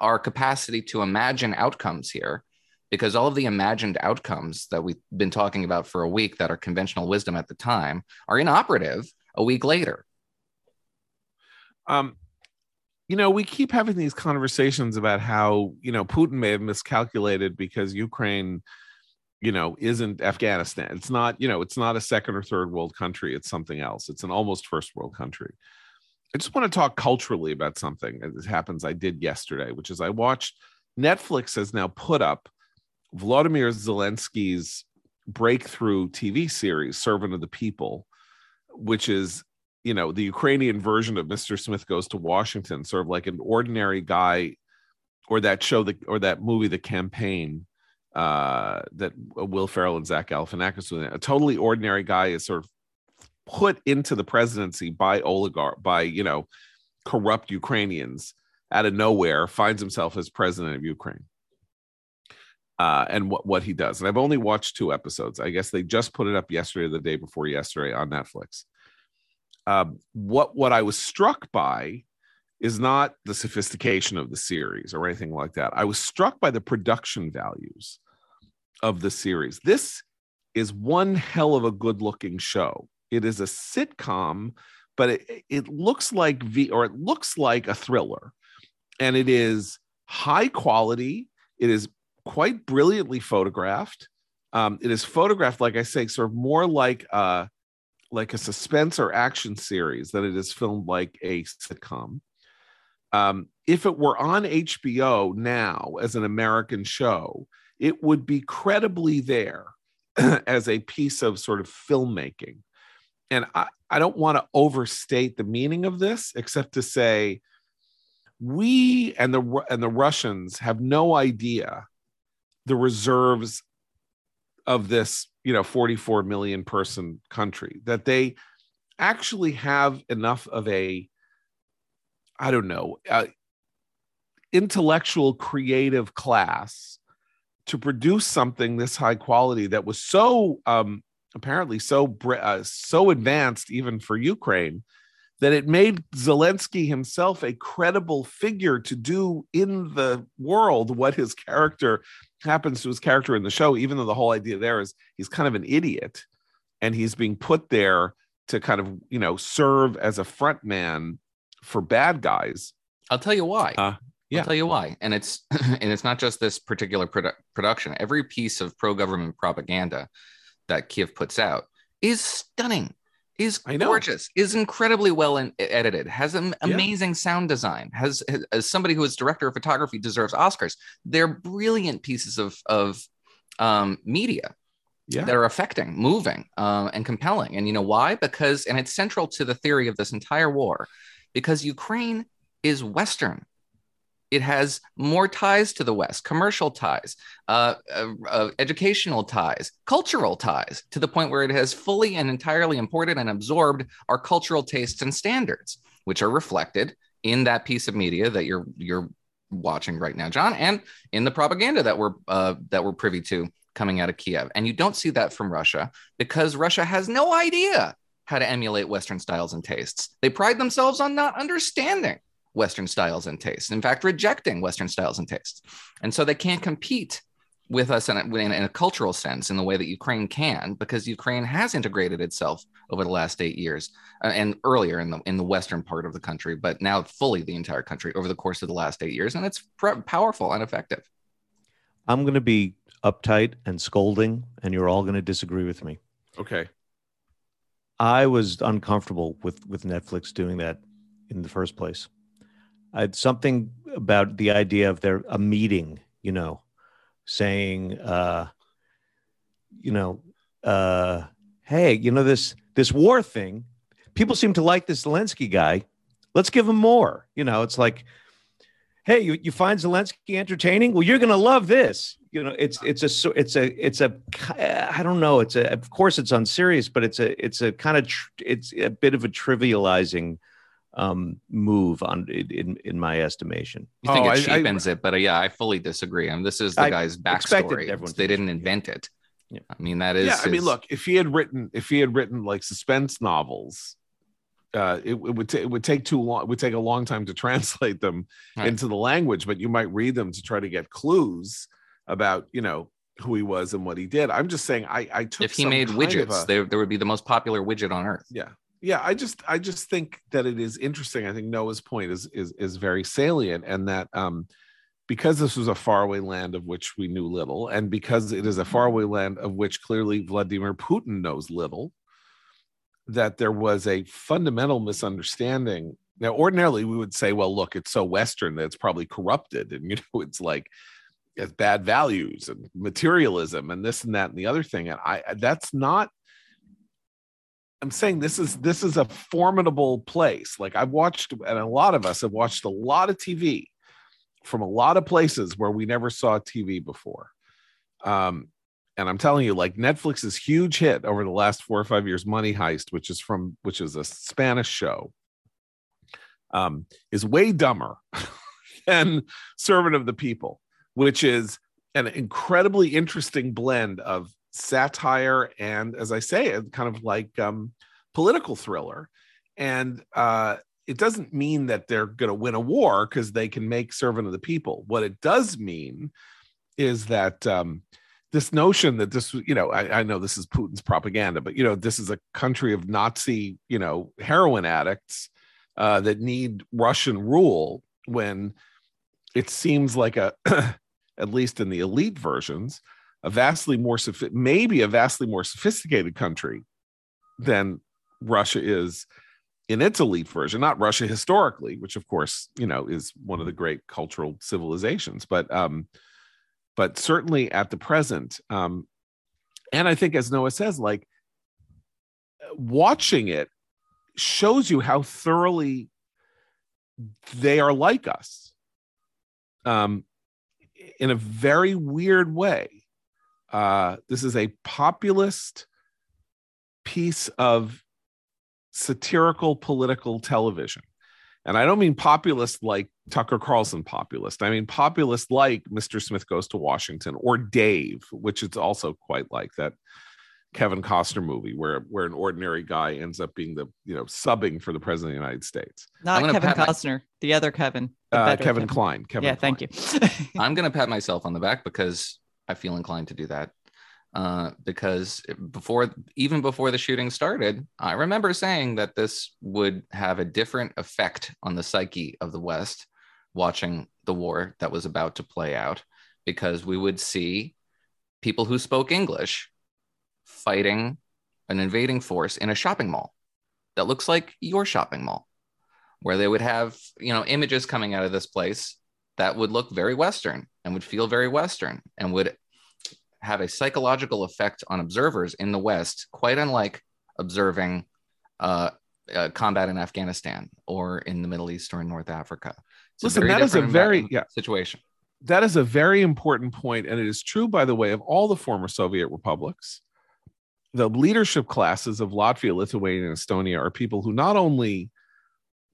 our capacity to imagine outcomes here because all of the imagined outcomes that we've been talking about for a week that are conventional wisdom at the time are inoperative a week later. Um you know we keep having these conversations about how you know putin may have miscalculated because ukraine you know isn't afghanistan. It's not you know it's not a second or third world country. It's something else. It's an almost first world country I just want to talk culturally about something that happens I did yesterday, which is I watched Netflix has now put up Vladimir Zelensky's breakthrough TV series, Servant of the People, which is, you know, the Ukrainian version of Mr. Smith Goes to Washington, sort of like an ordinary guy, or that show, the, or that movie, The Campaign, uh, that Will Ferrell and Zach Galifianakis. A totally ordinary guy is sort of put into the presidency by oligarch by you know corrupt Ukrainians out of nowhere finds himself as president of Ukraine. Uh, and what, what he does. And I've only watched two episodes. I guess they just put it up yesterday or the day before yesterday on Netflix. Um, what what I was struck by is not the sophistication of the series or anything like that. I was struck by the production values of the series. This is one hell of a good looking show. It is a sitcom, but it, it looks like V or it looks like a thriller. And it is high quality. It is quite brilliantly photographed. Um, it is photographed, like I say, sort of more like a, like a suspense or action series than it is filmed like a sitcom. Um, if it were on HBO now as an American show, it would be credibly there as a piece of sort of filmmaking. And I, I don't want to overstate the meaning of this, except to say we and the and the Russians have no idea the reserves of this, you know, 44 million person country that they actually have enough of a I don't know, intellectual creative class to produce something this high quality that was so um, apparently so uh, so advanced even for Ukraine that it made Zelensky himself a credible figure to do in the world what his character happens to his character in the show even though the whole idea there is he's kind of an idiot and he's being put there to kind of you know serve as a front man for bad guys I'll tell you why. Uh, yeah. I'll tell you why. And it's and it's not just this particular produ- production. Every piece of pro-government propaganda that Kiev puts out is stunning, is gorgeous, is incredibly well in- edited, has an Yeah. amazing sound design. Has, has as somebody who is director of photography deserves Oscars. They're brilliant pieces of of um, media yeah that are affecting, moving, um, and compelling. And you know why? Because, and it's central to the theory of this entire war, because Ukraine is Western. It has more ties to the West, commercial ties, uh, uh, uh, educational ties, cultural ties, to the point where it has fully and entirely imported and absorbed our cultural tastes and standards, which are reflected in that piece of media that you're you're watching right now, John, and in the propaganda that we're uh, that we're privy to coming out of Kiev. And you don't see that from Russia because Russia has no idea how to emulate Western styles and tastes. They pride themselves on not understanding Western styles and tastes, in fact, rejecting Western styles and tastes. And so they can't compete with us in a, in a cultural sense in the way that Ukraine can, because Ukraine has integrated itself over the last eight years uh, and earlier in the in the western part of the country, but now fully the entire country over the course of the last eight years, and it's pr- powerful and effective. I'm going to be uptight and scolding, and you're all going to disagree with me. okay I was uncomfortable with with Netflix doing that in the first place. I had something about the idea of their a meeting, you know, saying, uh, you know, uh, hey, you know this this war thing. People seem to like this Zelensky guy. Let's give him more. You know, it's like, hey, you, you find Zelensky entertaining? Well, you're going to love this. You know, it's it's a it's a it's a I don't know. It's a of course it's unserious, but it's a it's a kind of tr- it's a bit of a trivializing um, move on in in my estimation. You think Oh, it I- I- cheapens it, but uh, yeah, I fully disagree. I mean, this is the I guy's backstory. They didn't disagree. invent it. Yeah. I mean, that is. yeah i mean look if he had written if he had written like suspense novels uh it, it would ta- it would take too long it would take a long time to translate them Right. into the language but you might read them to try to get clues about you know who he was and what he did i'm just saying i i took if he some made widgets, a- there, there would be the most popular widget on earth. yeah yeah i just i just think that it is interesting. I think noah's point is is is very salient and that um because this was a faraway land of which we knew little and because it is a faraway land of which clearly vladimir putin knows little that there was a fundamental misunderstanding. Now ordinarily we would say well look it's so western that it's probably corrupted and you know it's like it's bad values and materialism and this and that and the other thing. And i that's not I'm saying this is this is a formidable place. Like I've watched, and a lot of us have watched a lot of TV from a lot of places where we never saw TV before. Um, and I'm telling you, like Netflix's huge hit over the last four or five years, Money Heist, which is from which is a Spanish show, um, is way dumber than Servant of the People, which is an incredibly interesting blend of satire and, as I say, kind of like um, political thriller. And uh, it doesn't mean that they're going to win a war because they can make Servant of the People. What it does mean is that um, this notion that this, you know, I, I, know this is Putin's propaganda, but you know, this is a country of Nazi, you know, heroin addicts uh, that need Russian rule when it seems like a, at least in the elite versions, a vastly more maybe a vastly more sophisticated country than Russia is in its elite version, not Russia historically, which of course, you know, is one of the great cultural civilizations, but um, but certainly at the present, um, and I think as Noah says, like watching it shows you how thoroughly they are like us um, in a very weird way. Uh, this is a populist piece of satirical political television. And I don't mean populist like Tucker Carlson populist. I mean populist like Mr. Smith Goes to Washington or Dave, which is also quite like that Kevin Costner movie where where an ordinary guy ends up being the you know subbing for the president of the United States. Not Kevin Costner, my... the other Kevin. The uh, Kevin, Kevin Kline. Kevin yeah, Kline. thank you. I'm gonna pat myself on the back because I feel inclined to do that. Uh, because before even before the shooting started, I remember saying that this would have a different effect on the psyche of the West watching the war that was about to play out, because we would see people who spoke English fighting an invading force in a shopping mall that looks like your shopping mall, where they would have you know images coming out of this place that would look very Western and would feel very Western and would have a psychological effect on observers in the West, quite unlike observing uh, uh, combat in Afghanistan or in the Middle East or in North Africa. It's Listen, that is a very yeah, situation. That is a very important point, and it is true, by the way, of all the former Soviet republics. The leadership classes of Latvia, Lithuania, and Estonia are people who not only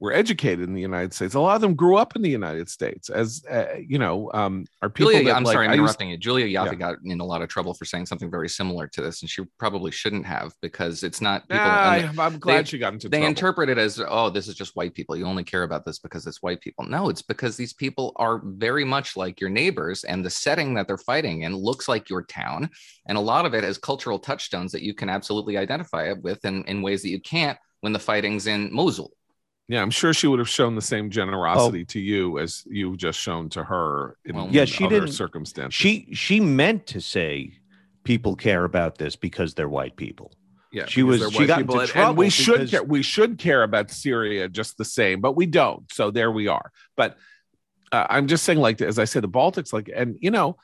were educated in the United States. A lot of them grew up in the United States as, uh, you know, um, are people Julia, that, I'm like, sorry, I'm interrupting you. Julia Ioffe yeah. got in a lot of trouble for saying something very similar to this, and she probably shouldn't have because it's not people. Nah, I'm glad they, she got into They trouble. interpret it as, oh, this is just white people. You only care about this because it's white people. No, it's because these people are very much like your neighbors, and the setting that they're fighting in looks like your town. And a lot of it has cultural touchstones that you can absolutely identify it with in, in ways that you can't when the fighting's in Mosul yeah, I'm sure she would have shown the same generosity oh. to you as you've just shown to her in, well, yeah, she didn't, circumstances. She she meant to say people care about this because they're white people. Yeah, she was she got into trouble and we should care we should care about Syria just the same, but we don't. So there we are. But uh, I'm just saying, like as I said, the Baltics, like, and you know,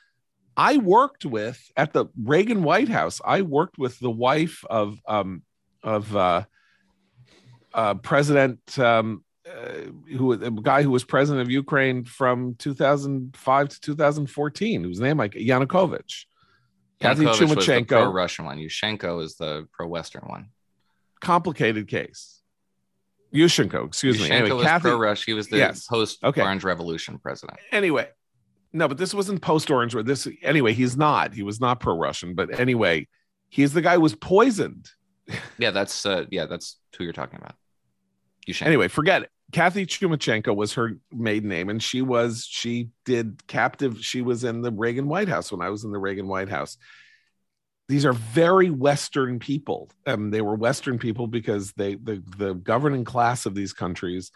I worked with at the Reagan White House. I worked with the wife of um of uh uh, president um, uh, who a guy who was president of Ukraine from 2005 to 2014, whose name like Yanukovych. Kathy Chumachenko, pro-Russian one. Yushchenko is the pro-Western one. Complicated case. Yushchenko, excuse Yushchenko me. Anyway, was Kathy, pro-Rush. He was the yes. post okay. Orange Revolution president. Anyway, no, but this wasn't post Orange. This anyway. He's not. He was not pro-Russian. But anyway, he's the guy who was poisoned. yeah, that's uh, yeah, that's who you're talking about. Anyway, forget it. Kathy Chumachenko was her maiden name, and she was she did captive. She was in the Reagan White House when I was in the Reagan White House. These are very Western people. Um, they were Western people because they the the governing class of these countries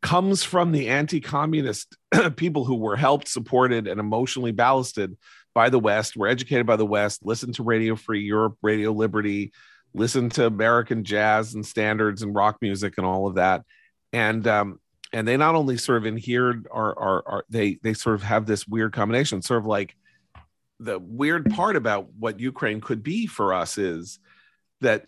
comes from the anti-communist people who were helped, supported, and emotionally ballasted by the West, were educated by the West, listened to Radio Free Europe, Radio Liberty, listen to American jazz and standards and rock music and all of that. And um, and they not only sort of inhered or are, are they they sort of have this weird combination, sort of like the weird part about what Ukraine could be for us is that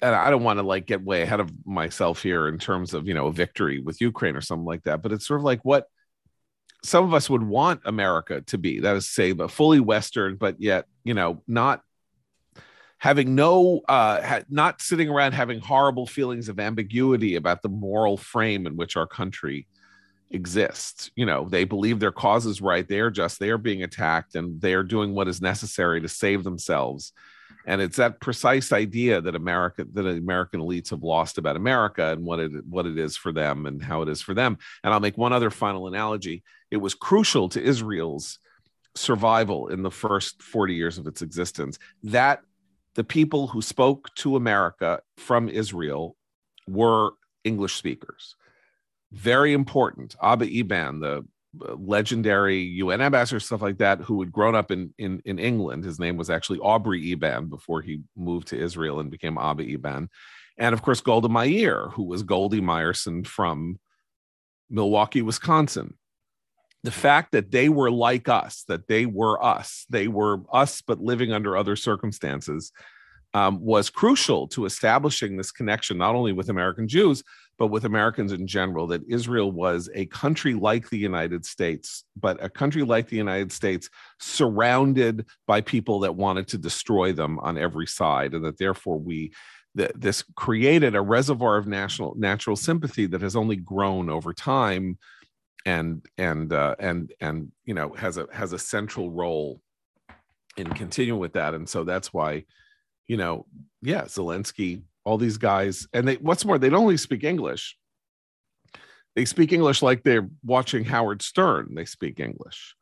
and I don't want to like get way ahead of myself here in terms of you know a victory with Ukraine or something like that, but it's sort of like what some of us would want America to be. That is, say, but fully Western, but yet, you know, not having no, uh, ha- not sitting around having horrible feelings of ambiguity about the moral frame in which our country exists. You know, they believe their cause is right. They are just, they are being attacked and they are doing what is necessary to save themselves. And it's that precise idea that America, that American elites have lost about America and what it what it is for them and how it is for them. And I'll make one other final analogy. It was crucial to Israel's survival in the first 40 years of its existence that the people who spoke to America from Israel were English speakers very important. Abba Eban, the uh, legendary UN ambassador, stuff like that, who had grown up in, in, in England. His name was actually Aubrey Eban before he moved to Israel and became Abba Eban. And of course, Golda Meir, who was Goldie Meyerson from Milwaukee, Wisconsin. The fact that they were like us, that they were us, they were us, but living under other circumstances, um, was crucial to establishing this connection, not only with American Jews, but with Americans in general, that Israel was a country like the United States, but a country like the United States surrounded by people that wanted to destroy them on every side, and that therefore we that this created a reservoir of national natural sympathy that has only grown over time and and uh, and and you know has a has a central role in continuing with that. And so that's why you know yeah zelensky all these guys and they what's more they don't only speak english. They speak english like they're watching howard stern. They speak english.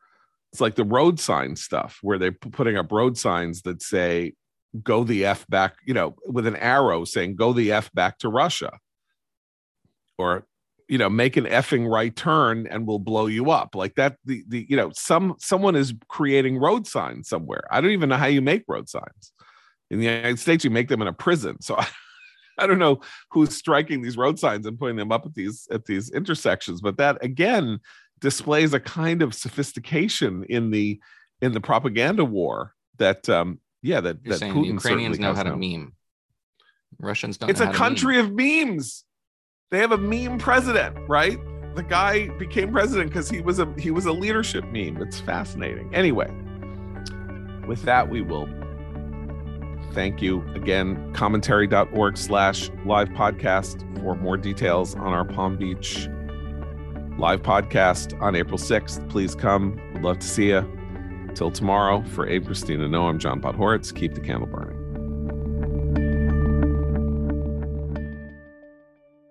It's like the road sign stuff where they're putting up road signs that say go the f back you know with an arrow saying go the f back to russia. Or you know make an effing right turn and we'll blow you up like that the, the you know some someone is creating road signs somewhere i don't even know how you make road signs in the united states you make them in a prison so I don't know who's striking these road signs and putting them up at these at these intersections, but that again displays a kind of sophistication in the in the propaganda war that um yeah that, You're that Putin Ukrainians know how to meme. Russians don't. It's know a how to country meme. of memes. They have a meme president, right? The guy became president because he was a he was a leadership meme. It's fascinating. Anyway, with that, we will thank you again. Commentary.org slash live podcast for more details on our Palm Beach live podcast on April 6th. Please come. We'd love to see you. Till tomorrow, for Abe Christine, Noah, I'm John Podhoretz. Keep the candle burning.